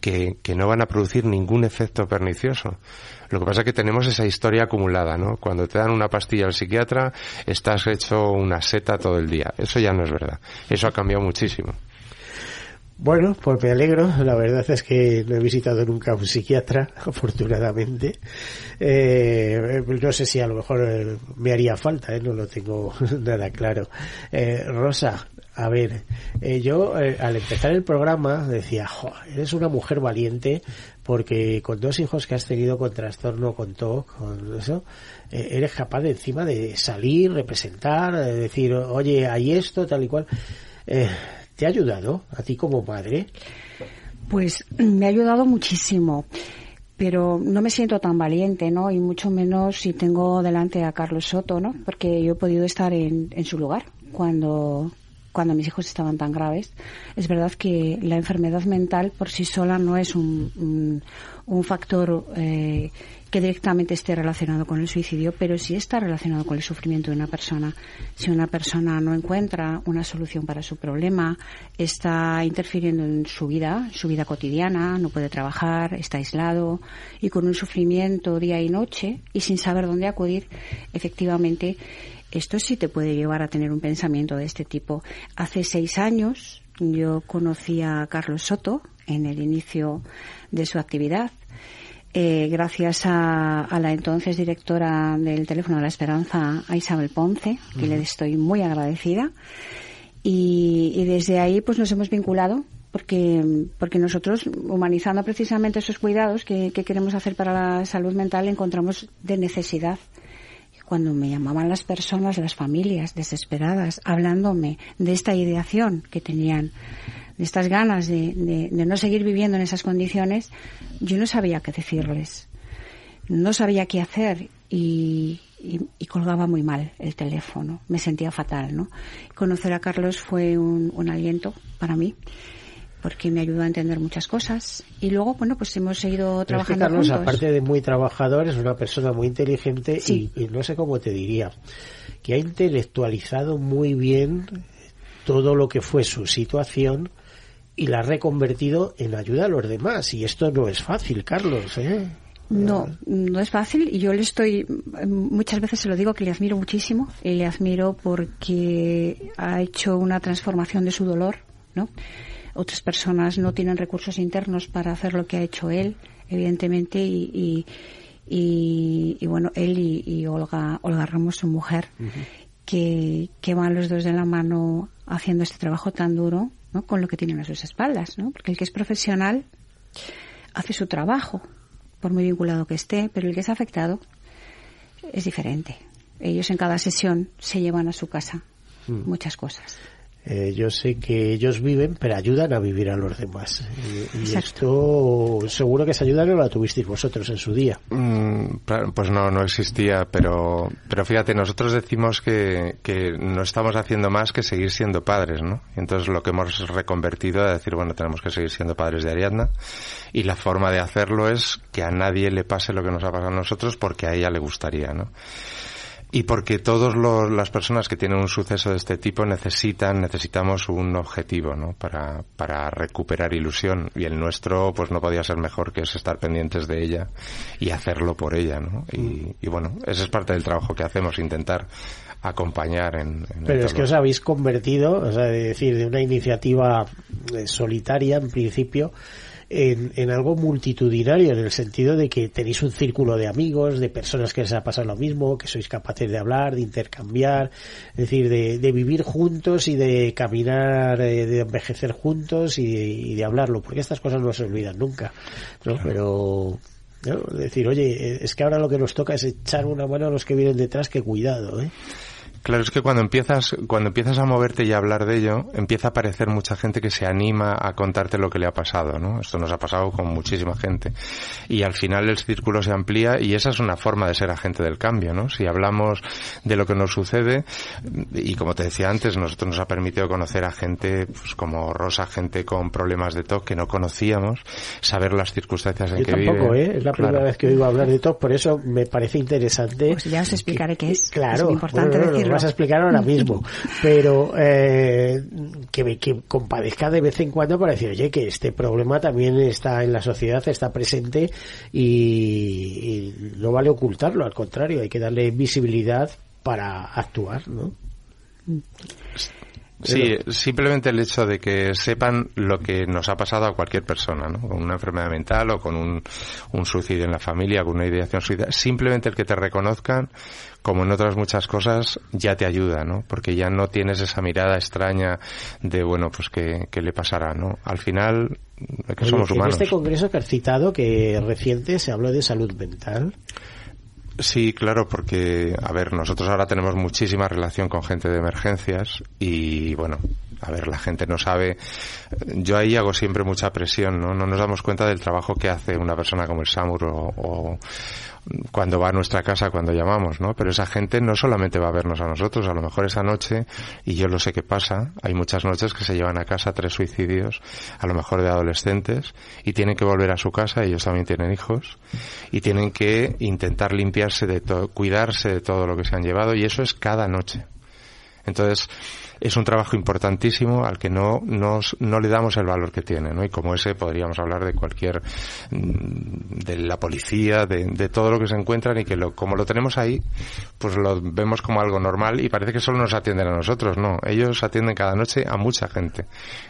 que, que no van a producir ningún efecto pernicioso. Lo que pasa es que tenemos esa historia acumulada, ¿no? Cuando te dan una pastilla al psiquiatra, estás hecho una seta todo el día. Eso ya no es verdad. Eso ha cambiado muchísimo. Bueno, pues me alegro. La verdad es que no he visitado nunca a un psiquiatra, *laughs* afortunadamente. Eh, no sé si a lo mejor eh, me haría falta, ¿eh? no lo tengo *laughs* nada claro. Eh, Rosa, a ver, eh, yo eh, al empezar el programa decía, eres una mujer valiente porque con dos hijos que has tenido con trastorno, con TOC, con eso, eres capaz de encima de salir, representar, de decir, oye, hay esto, tal y cual. Eh, ¿Te ha ayudado a ti como madre? Pues me ha ayudado muchísimo, pero no me siento tan valiente, ¿no? Y mucho menos si tengo delante a Carlos Soto, ¿no? Porque yo he podido estar en, su lugar cuando cuando mis hijos estaban tan graves. Es verdad que la enfermedad mental por sí sola no es un, factor eh, que directamente esté relacionado con el suicidio, pero sí está relacionado con el sufrimiento de una persona. Si una persona no encuentra una solución para su problema, está interfiriendo en su vida, su vida cotidiana, no puede trabajar, está aislado y con un sufrimiento día y noche y sin saber dónde acudir, efectivamente esto sí te puede llevar a tener un pensamiento de este tipo. Hace seis años yo conocí a Carlos Soto en el inicio de su actividad. Eh, gracias a, la entonces directora del Teléfono de la Esperanza, a Isabel Ponce, que le estoy muy agradecida. Y, desde ahí pues nos hemos vinculado porque, porque nosotros, humanizando precisamente esos cuidados que, que queremos hacer para la salud mental, encontramos de necesidad cuando me llamaban las personas, las familias desesperadas, hablándome de esta ideación que tenían, de estas ganas de, no seguir viviendo en esas condiciones, yo no sabía qué decirles. No sabía qué hacer y, colgaba muy mal el teléfono. Me sentía fatal, ¿no? Conocer a Carlos fue un aliento para mí porque me ayudó a entender muchas cosas. Y luego, bueno, pues hemos seguido trabajando. Carlos, aparte de muy trabajador, es una persona muy inteligente y, no sé cómo te diría, que ha intelectualizado muy bien todo lo que fue su situación y la ha reconvertido en ayuda a los demás. Y esto no es fácil, Carlos, ¿eh? No, no es fácil y yo le estoy, muchas veces se lo digo que le admiro muchísimo y le admiro porque ha hecho una transformación de su dolor, ¿no? Otras personas no tienen recursos internos para hacer lo que ha hecho él, evidentemente, y, y, bueno, él y, Olga, Olga Ramos, su mujer, que, que van los dos de la mano haciendo este trabajo tan duro, ¿no? Con lo que tienen a sus espaldas, ¿no? Porque el que es profesional hace su trabajo, por muy vinculado que esté, pero el que es afectado es diferente. Ellos en cada sesión se llevan a su casa mm. muchas cosas. Eh, yo sé que ellos viven, pero ayudan a vivir a los demás. Y, esto seguro que esa ayuda no la tuvisteis vosotros en su día. Mm, pues no, no existía, pero, pero fíjate, nosotros decimos que, que no estamos haciendo más que seguir siendo padres, ¿no? entonces lo que hemos reconvertido a decir, bueno, tenemos que seguir siendo padres de Ariadna y la forma de hacerlo es que a nadie le pase lo que nos ha pasado a nosotros porque a ella le gustaría, ¿no? Y porque todas las personas que tienen un suceso de este tipo necesitan, necesitamos un objetivo, ¿no? Para, para recuperar ilusión y el nuestro pues no podía ser mejor que es estar pendientes de ella y hacerlo por ella, ¿no? Y, y bueno, ese es parte del trabajo que hacemos, intentar acompañar en, Pero es que os habéis convertido, o sea, de decir, de una iniciativa eh, solitaria en principio, en, algo multitudinario, en el sentido de que tenéis un círculo de amigos, de personas que les ha pasado lo mismo, que sois capaces de hablar, de intercambiar, es decir, de, vivir juntos y de caminar, eh, de envejecer juntos y de, hablarlo, porque estas cosas no se olvidan nunca, ¿no? Pero decir, oye, es que ahora lo que nos toca es echar una mano a los que vienen detrás, que cuidado, ¿eh? Claro, es que cuando empiezas, cuando empiezas a moverte y a hablar de ello, empieza a aparecer mucha gente que se anima a contarte lo que le ha pasado, ¿no? Esto nos ha pasado con muchísima gente. Y al final el círculo se amplía y esa es una forma de ser agente del cambio, ¿no? Si hablamos de lo que nos sucede, y como te decía antes, nosotros nos ha permitido conocer a gente, pues como Rosa, gente con problemas de TOC que no conocíamos, saber las circunstancias en que tampoco, ¿eh? Es la primera vez que oigo hablar de TOC, por eso me parece interesante. Pues ya os explicaré qué es. Claro. Es importante decirlo vas a explicar ahora mismo, pero eh, que, que compadezca de vez en cuando para decir, oye, que este problema también está en la sociedad, está presente y, no vale ocultarlo, al contrario, hay que darle visibilidad para actuar, ¿no? Sí, simplemente el hecho de que sepan lo que nos ha pasado a cualquier persona, ¿no? Con una enfermedad mental o con un, un suicidio en la familia, con una ideación suicida. Simplemente el que te reconozcan, como en otras muchas cosas, ya te ayuda, ¿no? Porque ya no tienes esa mirada extraña de, bueno, pues qué, qué le pasará, ¿no? Al final, que somos humanos. En este congreso que has citado, que reciente, se habló de salud mental. Sí, claro, porque, a ver, nosotros ahora tenemos muchísima relación con gente de emergencias y, bueno, a ver, la gente no sabe. Yo ahí hago siempre mucha presión, ¿no? No nos damos cuenta del trabajo que hace una persona como el Samur o, cuando va a nuestra casa cuando llamamos, ¿no? Pero esa gente no solamente va a vernos a nosotros, a lo mejor esa noche, y yo lo sé que pasa, hay muchas noches que se llevan a casa tres suicidios, a lo mejor de adolescentes, y tienen que volver a su casa, ellos también tienen hijos, y tienen que intentar limpiarse de todo, cuidarse de todo lo que se han llevado, y eso es cada noche. Entonces, es un trabajo importantísimo al que no, nos, no le damos el valor que tiene, ¿no? Y como ese podríamos hablar de cualquier, mm, de la policía, de, de todo lo que se encuentran y que lo, como lo tenemos ahí, pues lo vemos como algo normal y parece que solo nos atienden a nosotros, no. Ellos atienden cada noche a mucha gente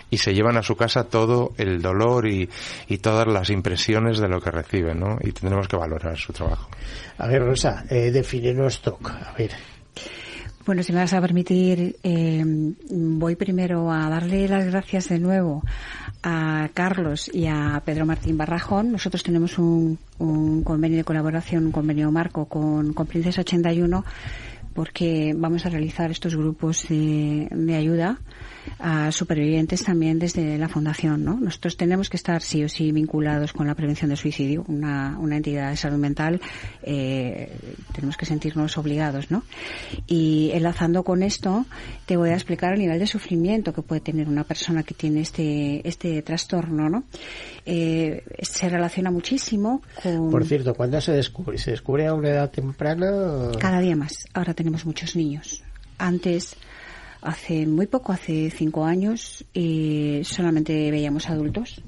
y se llevan a su casa todo el dolor y, y todas las impresiones de lo que reciben, ¿no? Y tendremos que valorar su trabajo. A ver, Rosa, eh, defínenos TOC. A ver. Bueno, si me vas a permitir, eh, voy primero a darle las gracias de nuevo a Carlos y a Pedro Martín Barrajón. Nosotros tenemos un, un convenio de colaboración, un convenio marco con, con Princesa 81 porque vamos a realizar estos grupos de, de ayuda a supervivientes también desde la fundación, ¿no? Nosotros tenemos que estar sí o sí vinculados con la prevención del suicidio, una, una entidad de salud mental, eh, tenemos que sentirnos obligados, ¿no? Y enlazando con esto, te voy a explicar el nivel de sufrimiento que puede tener una persona que tiene este, este trastorno, ¿no? Eh, se relaciona muchísimo con... Por cierto, ¿cuándo se descubre? ¿Se descubre a una edad temprana? Cada día más. Ahora tenemos muchos niños. Antes Hace muy poco, hace cinco años, eh, solamente veíamos adultos.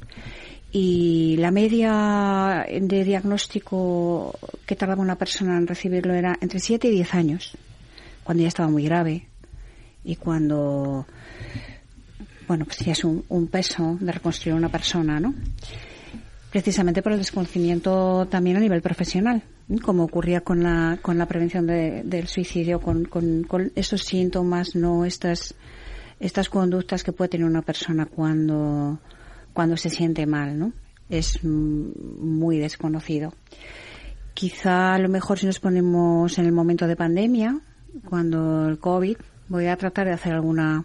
Y la media de diagnóstico que tardaba una persona en recibirlo era entre siete y diez años, cuando ya estaba muy grave y cuando, bueno, pues ya es un, un peso de reconstruir una persona, ¿no? Precisamente por el desconocimiento también a nivel profesional como ocurría con la, con la prevención del suicidio, con, con, con estos síntomas, no estas, estas conductas que puede tener una persona cuando, cuando se siente mal, ¿no? Es muy desconocido. Quizá a lo mejor si nos ponemos en el momento de pandemia, cuando el COVID, voy a tratar de hacer alguna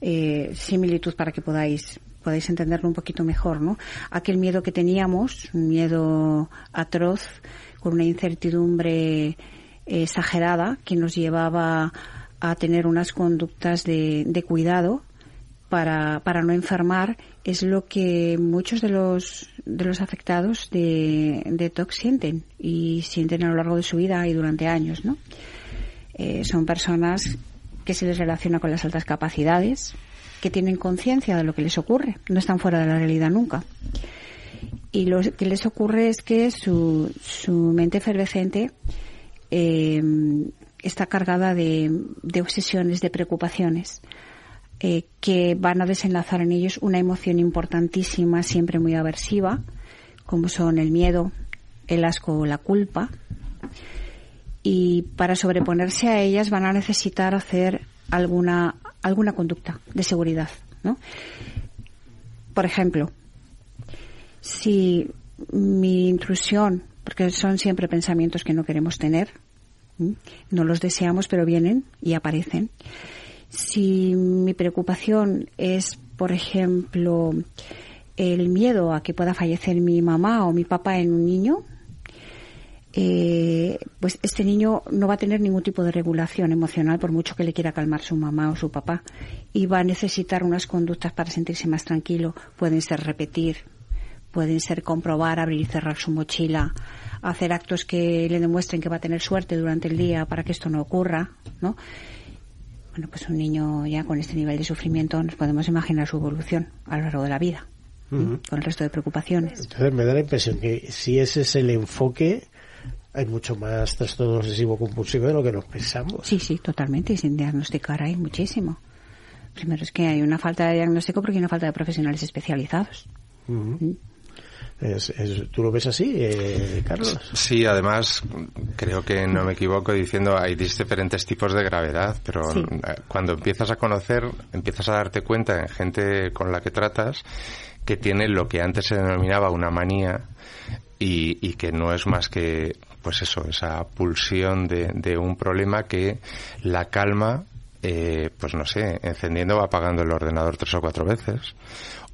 eh, similitud para que podáis podáis entenderlo un poquito mejor, ¿no? Aquel miedo que teníamos, un miedo atroz, con una incertidumbre exagerada que nos llevaba a tener unas conductas de, de cuidado para, para, no enfermar es lo que muchos de los, de los afectados de, de TOC sienten y sienten a lo largo de su vida y durante años, ¿no? Eh, son personas que se les relaciona con las altas capacidades, que tienen conciencia de lo que les ocurre, no están fuera de la realidad nunca y lo que les ocurre es que su, su mente efervescente eh, está cargada de, de, obsesiones, de preocupaciones, eh, que van a desenlazar en ellos una emoción importantísima, siempre muy aversiva, como son el miedo, el asco o la culpa. Y para sobreponerse a ellas van a necesitar hacer alguna, alguna conducta de seguridad, ¿no? Por ejemplo, si mi intrusión, porque son siempre pensamientos que no queremos tener, no los deseamos, pero vienen y aparecen. Si mi preocupación es, por ejemplo, el miedo a que pueda fallecer mi mamá o mi papá en un niño, eh, pues este niño no va a tener ningún tipo de regulación emocional por mucho que le quiera calmar su mamá o su papá y va a necesitar unas conductas para sentirse más tranquilo. Pueden ser repetir pueden ser comprobar, abrir y cerrar su mochila, hacer actos que le demuestren que va a tener suerte durante el día para que esto no ocurra, ¿no? Bueno, pues un niño ya con este nivel de sufrimiento nos podemos imaginar su evolución a lo largo de la vida, con el resto de preocupaciones. Entonces me da la impresión que si ese es el enfoque, hay mucho más trastorno obsesivo compulsivo de lo que nos pensamos. Sí, sí, totalmente, y sin diagnosticar hay muchísimo. Primero es que hay una falta de diagnóstico porque hay una falta de profesionales especializados. Es, es, ¿Tú lo ves así, eh, Carlos? Sí, además creo que no me equivoco diciendo hay diferentes tipos de gravedad, pero sí. cuando empiezas a conocer, empiezas a darte cuenta en gente con la que tratas que tiene lo que antes se denominaba una manía y, y que no es más que, pues eso, esa pulsión de, de un problema que la calma eh, pues no sé, encendiendo o apagando el ordenador tres o cuatro veces,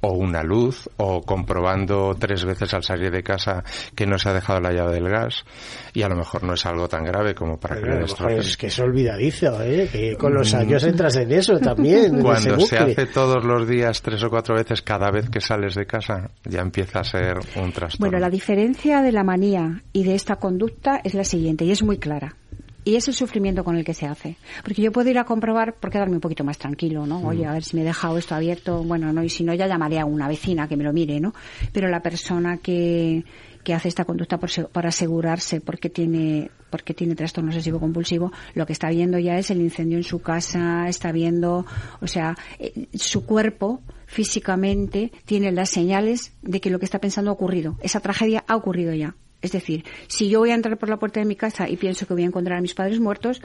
o una luz, o comprobando tres veces al salir de casa que no se ha dejado la llave del gas, y a lo mejor no es algo tan grave como para que le Es que es olvidadizo, ¿eh? que con los años entras en eso también. Cuando se hace todos los días tres o cuatro veces cada vez que sales de casa, ya empieza a ser un trastorno. Bueno, la diferencia de la manía y de esta conducta es la siguiente, y es muy clara y es el sufrimiento con el que se hace. Porque yo puedo ir a comprobar por quedarme un poquito más tranquilo, ¿no? Oye, a ver si me he dejado esto abierto. Bueno, no, y si no, ya llamaré a una vecina que me lo mire, ¿no? Pero la persona que, que hace esta conducta por, por asegurarse porque tiene porque tiene trastorno obsesivo compulsivo, lo que está viendo ya es el incendio en su casa, está viendo, o sea, eh, su cuerpo físicamente tiene las señales de que lo que está pensando ha ocurrido. Esa tragedia ha ocurrido ya. Es decir, si yo voy a entrar por la puerta de mi casa y pienso que voy a encontrar a mis padres muertos,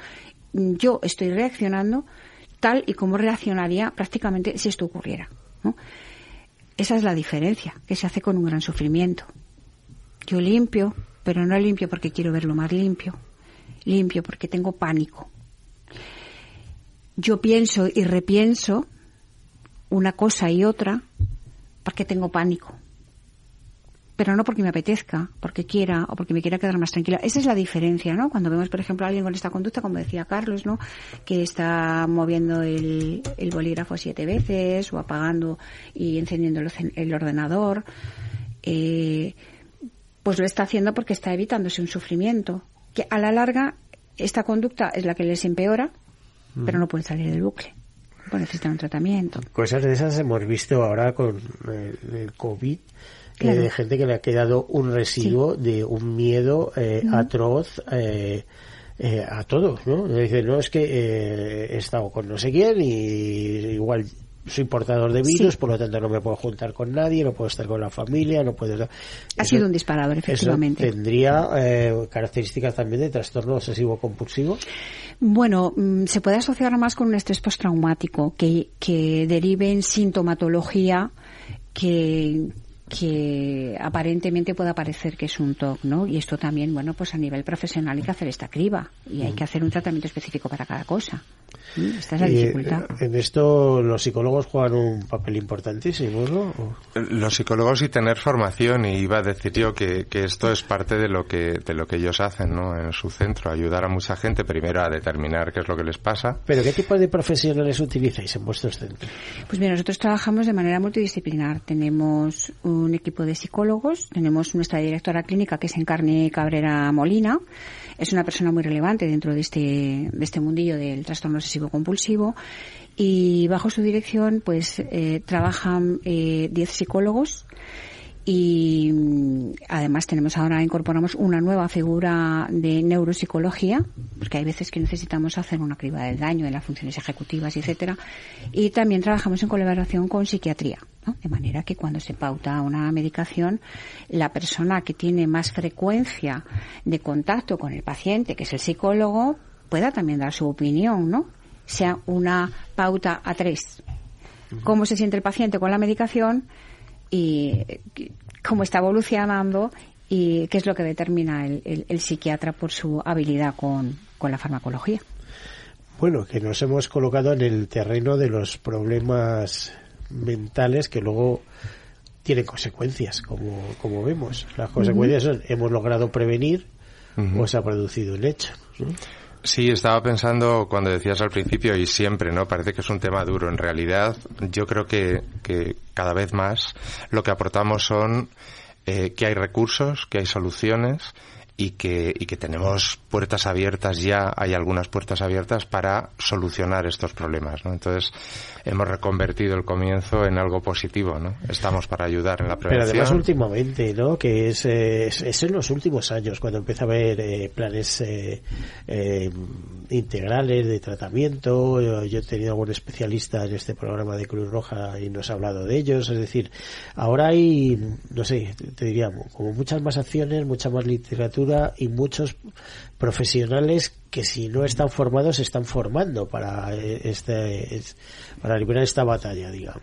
yo estoy reaccionando tal y como reaccionaría prácticamente si esto ocurriera. Esa es la diferencia que se hace con un gran sufrimiento. Yo limpio, pero no limpio porque quiero verlo más limpio. Limpio porque tengo pánico. Yo pienso y repienso una cosa y otra porque tengo pánico pero no porque me apetezca, porque quiera o porque me quiera quedar más tranquila. Esa es la diferencia, ¿no? Cuando vemos, por ejemplo, a alguien con esta conducta, como decía Carlos, ¿no? Que está moviendo el, bolígrafo siete veces o apagando y encendiendo el, ordenador, eh, pues lo está haciendo porque está evitándose un sufrimiento. Que a la larga, esta conducta es la que les empeora, pero no puede salir del bucle. Pues necesitan un tratamiento. Cosas de esas hemos visto ahora con el COVID de gente que le ha quedado un residuo de un miedo eh, atroz eh, eh, a todos, ¿no? Dice, no, es que he estado con no sé quién y igual soy portador de virus, por lo tanto no me puedo juntar con nadie, no puedo estar con la familia, no puedo... Ha sido un disparador, efectivamente. ¿Tendría características también de trastorno obsesivo compulsivo? Bueno, mm, se puede asociar más con un estrés postraumático que, que derive en sintomatología que, que aparentemente pueda parecer que es un TOC, ¿no? Y esto también, bueno, pues a nivel profesional hay que hacer esta criba y hay que hacer un tratamiento específico para cada cosa. Esta es la dificultad. en esto los psicólogos juegan un papel importantísimo, ¿no? Los psicólogos y tener formación y iba a decir yo que, que, esto es parte de lo que de lo que ellos hacen, ¿no? En su centro, ayudar a mucha gente primero a determinar qué es lo que les pasa. Pero ¿qué tipo de profesionales utilizáis en vuestros centros? Pues mira, nosotros trabajamos de manera multidisciplinar. Tenemos un equipo de psicólogos, tenemos nuestra directora clínica que es Encarne Cabrera Molina, es una persona muy relevante dentro de este, de este mundillo del trastorno obsesivo compulsivo. Y bajo su dirección pues eh, trabajan 10 eh, psicólogos y mm, además tenemos ahora incorporamos una nueva figura de neuropsicología porque hay veces que necesitamos hacer una criba del daño en las funciones ejecutivas etcétera. Y también trabajamos en colaboración con psiquiatría de manera que cuando se pauta una medicación la persona que tiene más frecuencia de contacto con el paciente que es el psicólogo pueda también dar su opinión no sea una pauta a tres. Cómo se siente el paciente con la medicación y cómo está evolucionando y qué es lo que determina el, psiquiatra por su habilidad con, la farmacología. Bueno, que nos hemos colocado en el terreno de los problemas mentales que luego tienen consecuencias, como, como vemos. Las consecuencias son, hemos logrado prevenir o se ha producido un hecho. Sí, estaba pensando cuando decías al principio y siempre, ¿no? Parece que es un tema duro. En realidad, yo creo que, que cada vez más lo que aportamos son eh, que hay recursos, que hay soluciones y que, y que tenemos puertas abiertas ya, hay algunas puertas abiertas para solucionar estos problemas, ¿no? Entonces, hemos reconvertido el comienzo en algo positivo, ¿no? Estamos para ayudar en la prevención. Pero además últimamente, ¿no? Que es, es, en los últimos años cuando empieza a haber eh, planes eh, eh, integrales de tratamiento. Yo, he tenido algún especialista en este programa de Cruz Roja y nos ha hablado de ellos. Es decir, ahora hay, no sé, te diría, como muchas más acciones, mucha más literatura y muchos profesionales que si no están formados se están formando para este para liberar esta batalla digamos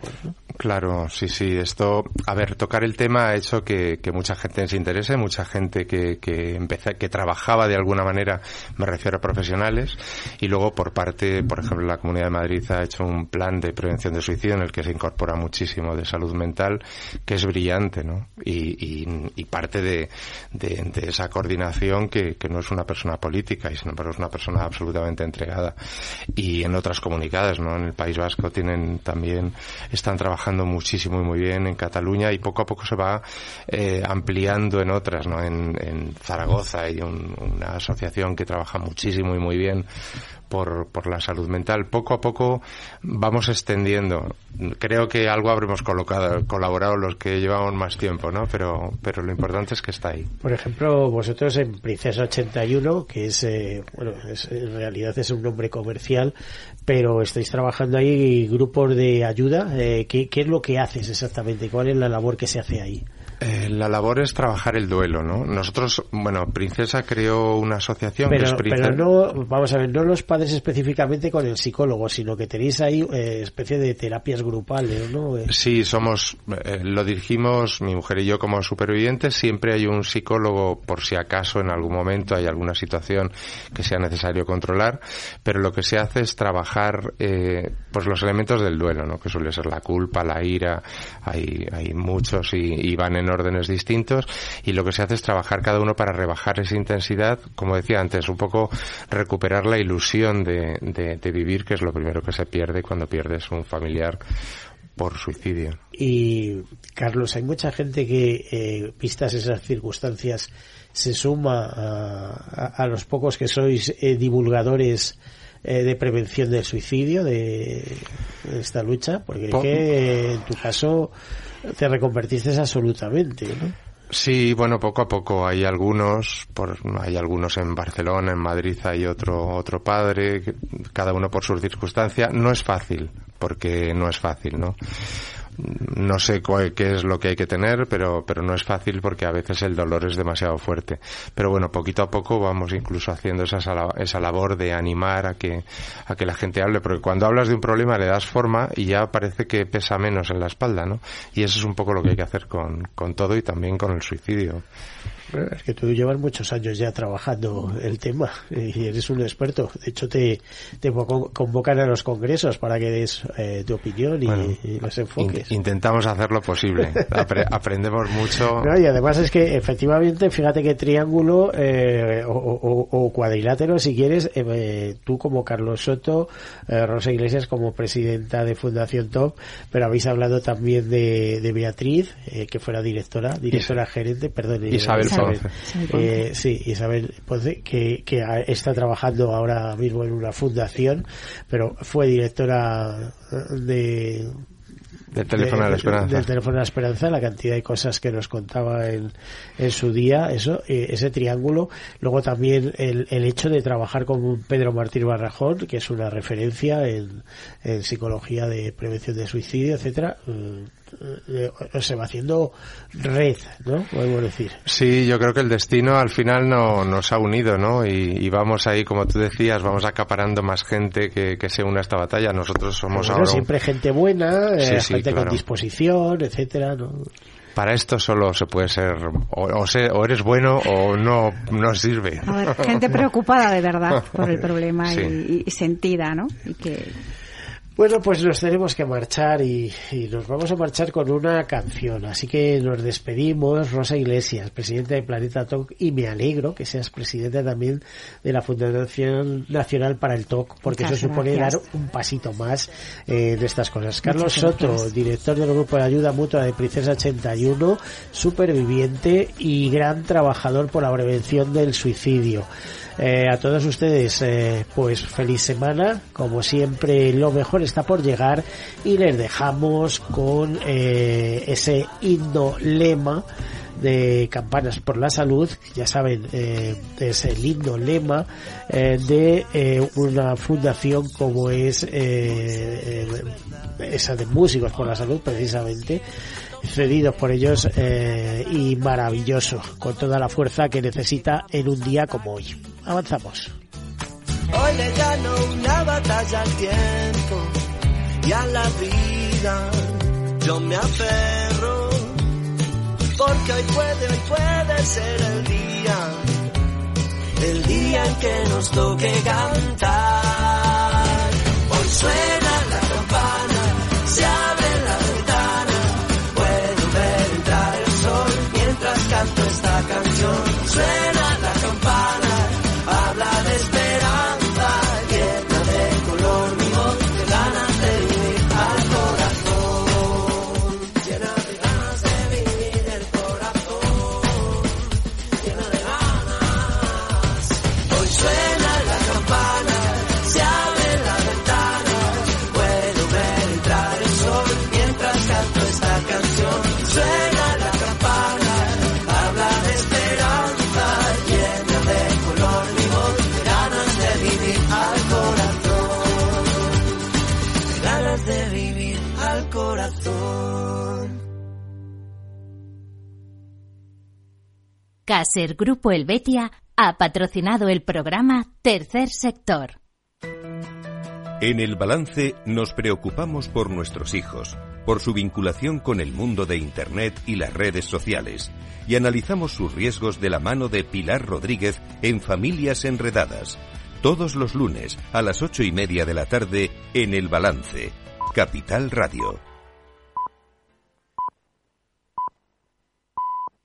Claro, sí, sí. Esto, a ver, tocar el tema ha hecho que, mucha gente se interese, mucha gente que, que, que trabajaba de alguna manera, me refiero a profesionales, y luego por parte, por ejemplo, la Comunidad de Madrid ha hecho un plan de prevención de suicidio en el que se incorpora muchísimo de salud mental, que es brillante, ¿no? Y, y, parte de, de, esa coordinación que, que no es una persona política, y sino es una persona absolutamente entregada. Y en otras comunidades, ¿no? En el País Vasco tienen también, están trabajando muchísimo y muy bien en Cataluña y poco a poco se va eh, ampliando en otras, ¿no? En, Zaragoza hay una asociación que trabaja muchísimo y muy bien por, por la salud mental. Poco a poco vamos extendiendo. Creo que algo habremos colocado, colaborado los que llevamos más tiempo, ¿no? Pero, pero lo importante es que está ahí. Por ejemplo, vosotros en Princesa 81, que es, eh, bueno, en realidad es un nombre comercial, pero estáis trabajando ahí grupos de ayuda. Eh, ¿qué, ¿Qué es lo que haces exactamente? ¿Cuál es la labor que se hace ahí? Eh, la labor es trabajar el duelo, ¿no? Nosotros, bueno, Princesa creó una asociación pero, que es Princesa... Pero no, vamos a ver, no los padres específicamente con el psicólogo, sino que tenéis ahí eh, especie de terapias grupales, ¿no? Eh. Sí, somos, lo dirigimos mi mujer y yo como supervivientes. Siempre hay un psicólogo por si acaso en algún momento hay alguna situación que sea necesario controlar, pero lo que se hace es trabajar, pues los elementos del duelo, ¿no? Que suele ser la culpa, la ira, hay, hay muchos y, y van en órdenes distintos y lo que se hace es trabajar cada uno para rebajar esa intensidad, como decía antes, un poco recuperar la ilusión de, de, vivir, que es lo primero que se pierde cuando pierdes un familiar por suicidio. Y Carlos, hay mucha gente que, eh, vistas esas circunstancias, se suma a, los pocos que sois eh, divulgadores eh, de prevención del suicidio, de, esta lucha, porque que en tu caso te reconvertiste absolutamente, ¿no? Sí, bueno, poco a poco hay algunos, por, hay algunos en Barcelona, en Madrid hay otro otro padre, cada uno por sus circunstancias. No es fácil, porque no es fácil, ¿no? No sé qué es lo que hay que tener, pero, pero no es fácil porque a veces el dolor es demasiado fuerte. Pero bueno, poquito a poco vamos incluso haciendo esa, esa labor de animar a que, a que la gente hable, porque cuando hablas de un problema le das forma y ya parece que pesa menos en la espalda, ¿no? Y eso es un poco lo que hay que hacer con, con todo y también con el suicidio. Es que tú llevas muchos años ya trabajando el tema y eres un experto. De hecho, te, te convocan a los congresos para que des eh, tu opinión y, los enfoques. intentamos hacer lo posible. *laughs* aprendemos mucho. y además es que efectivamente, fíjate que triángulo eh, o, cuadrilátero, si quieres, eh, tú como Carlos Soto, Rosa Iglesias como presidenta de Fundación Top, pero habéis hablado también de, de Beatriz, que fuera directora, directora gerente, perdón. Isabel eh, sí, Isabel Ponce, que, que está trabajando ahora mismo en una fundación, pero fue directora de del teléfono de, la esperanza. Del teléfono de la esperanza, la cantidad de cosas que nos contaba en, en su día, eso, eh, ese triángulo. Luego también el, el hecho de trabajar con Pedro Martín Barrajón, que es una referencia en, en psicología de prevención de suicidio, etcétera. Eh, eh, se va haciendo red, ¿no? Podemos decir. Sí, yo creo que el destino al final no, nos ha unido, ¿no? Y, vamos ahí, como tú decías, vamos acaparando más gente que, que se une a esta batalla. Nosotros somos ahora... siempre gente buena, eh, gente con disposición, etcétera, ¿no? para esto solo se puede ser o, o, eres bueno o no no sirve. gente preocupada de verdad *laughs* por el problema y, y, sentida, ¿no? Y que bueno, pues nos tenemos que marchar y, nos vamos a marchar con una canción. Así que nos despedimos, Rosa Iglesias, presidenta de Planeta Talk, y me alegro que seas presidenta también de la Fundación Nacional para el TOC, porque eso supone dar un pasito más eh, de estas cosas. Carlos Soto, director del Grupo de Ayuda Mutua de Princesa 81, superviviente y gran trabajador por la prevención del suicidio. Eh, a todos ustedes, eh, pues feliz semana. Como siempre, lo mejor está por llegar y les dejamos con eh, ese himno lema de Campanas por la Salud, ya saben, es el himno lema de una fundación como es esa de Músicos por la Salud, precisamente, cedidos por ellos y maravilloso, con toda la fuerza que necesita en un día como hoy. Avanzamos. Hoy le una batalla al tiempo y a la vida. Porque hoy puede, hoy puede ser el día, el día en que nos toque cantar. Hoy suena la campana, se abre la ventana, puedo ver entrar el sol mientras canto esta canción. Caser Grupo Helvetia ha patrocinado el programa Tercer Sector. En el balance nos preocupamos por nuestros hijos, por su vinculación con el mundo de Internet y las redes sociales, y analizamos sus riesgos de la mano de Pilar Rodríguez en Familias Enredadas, todos los lunes a las ocho y media de la tarde en el balance, Capital Radio.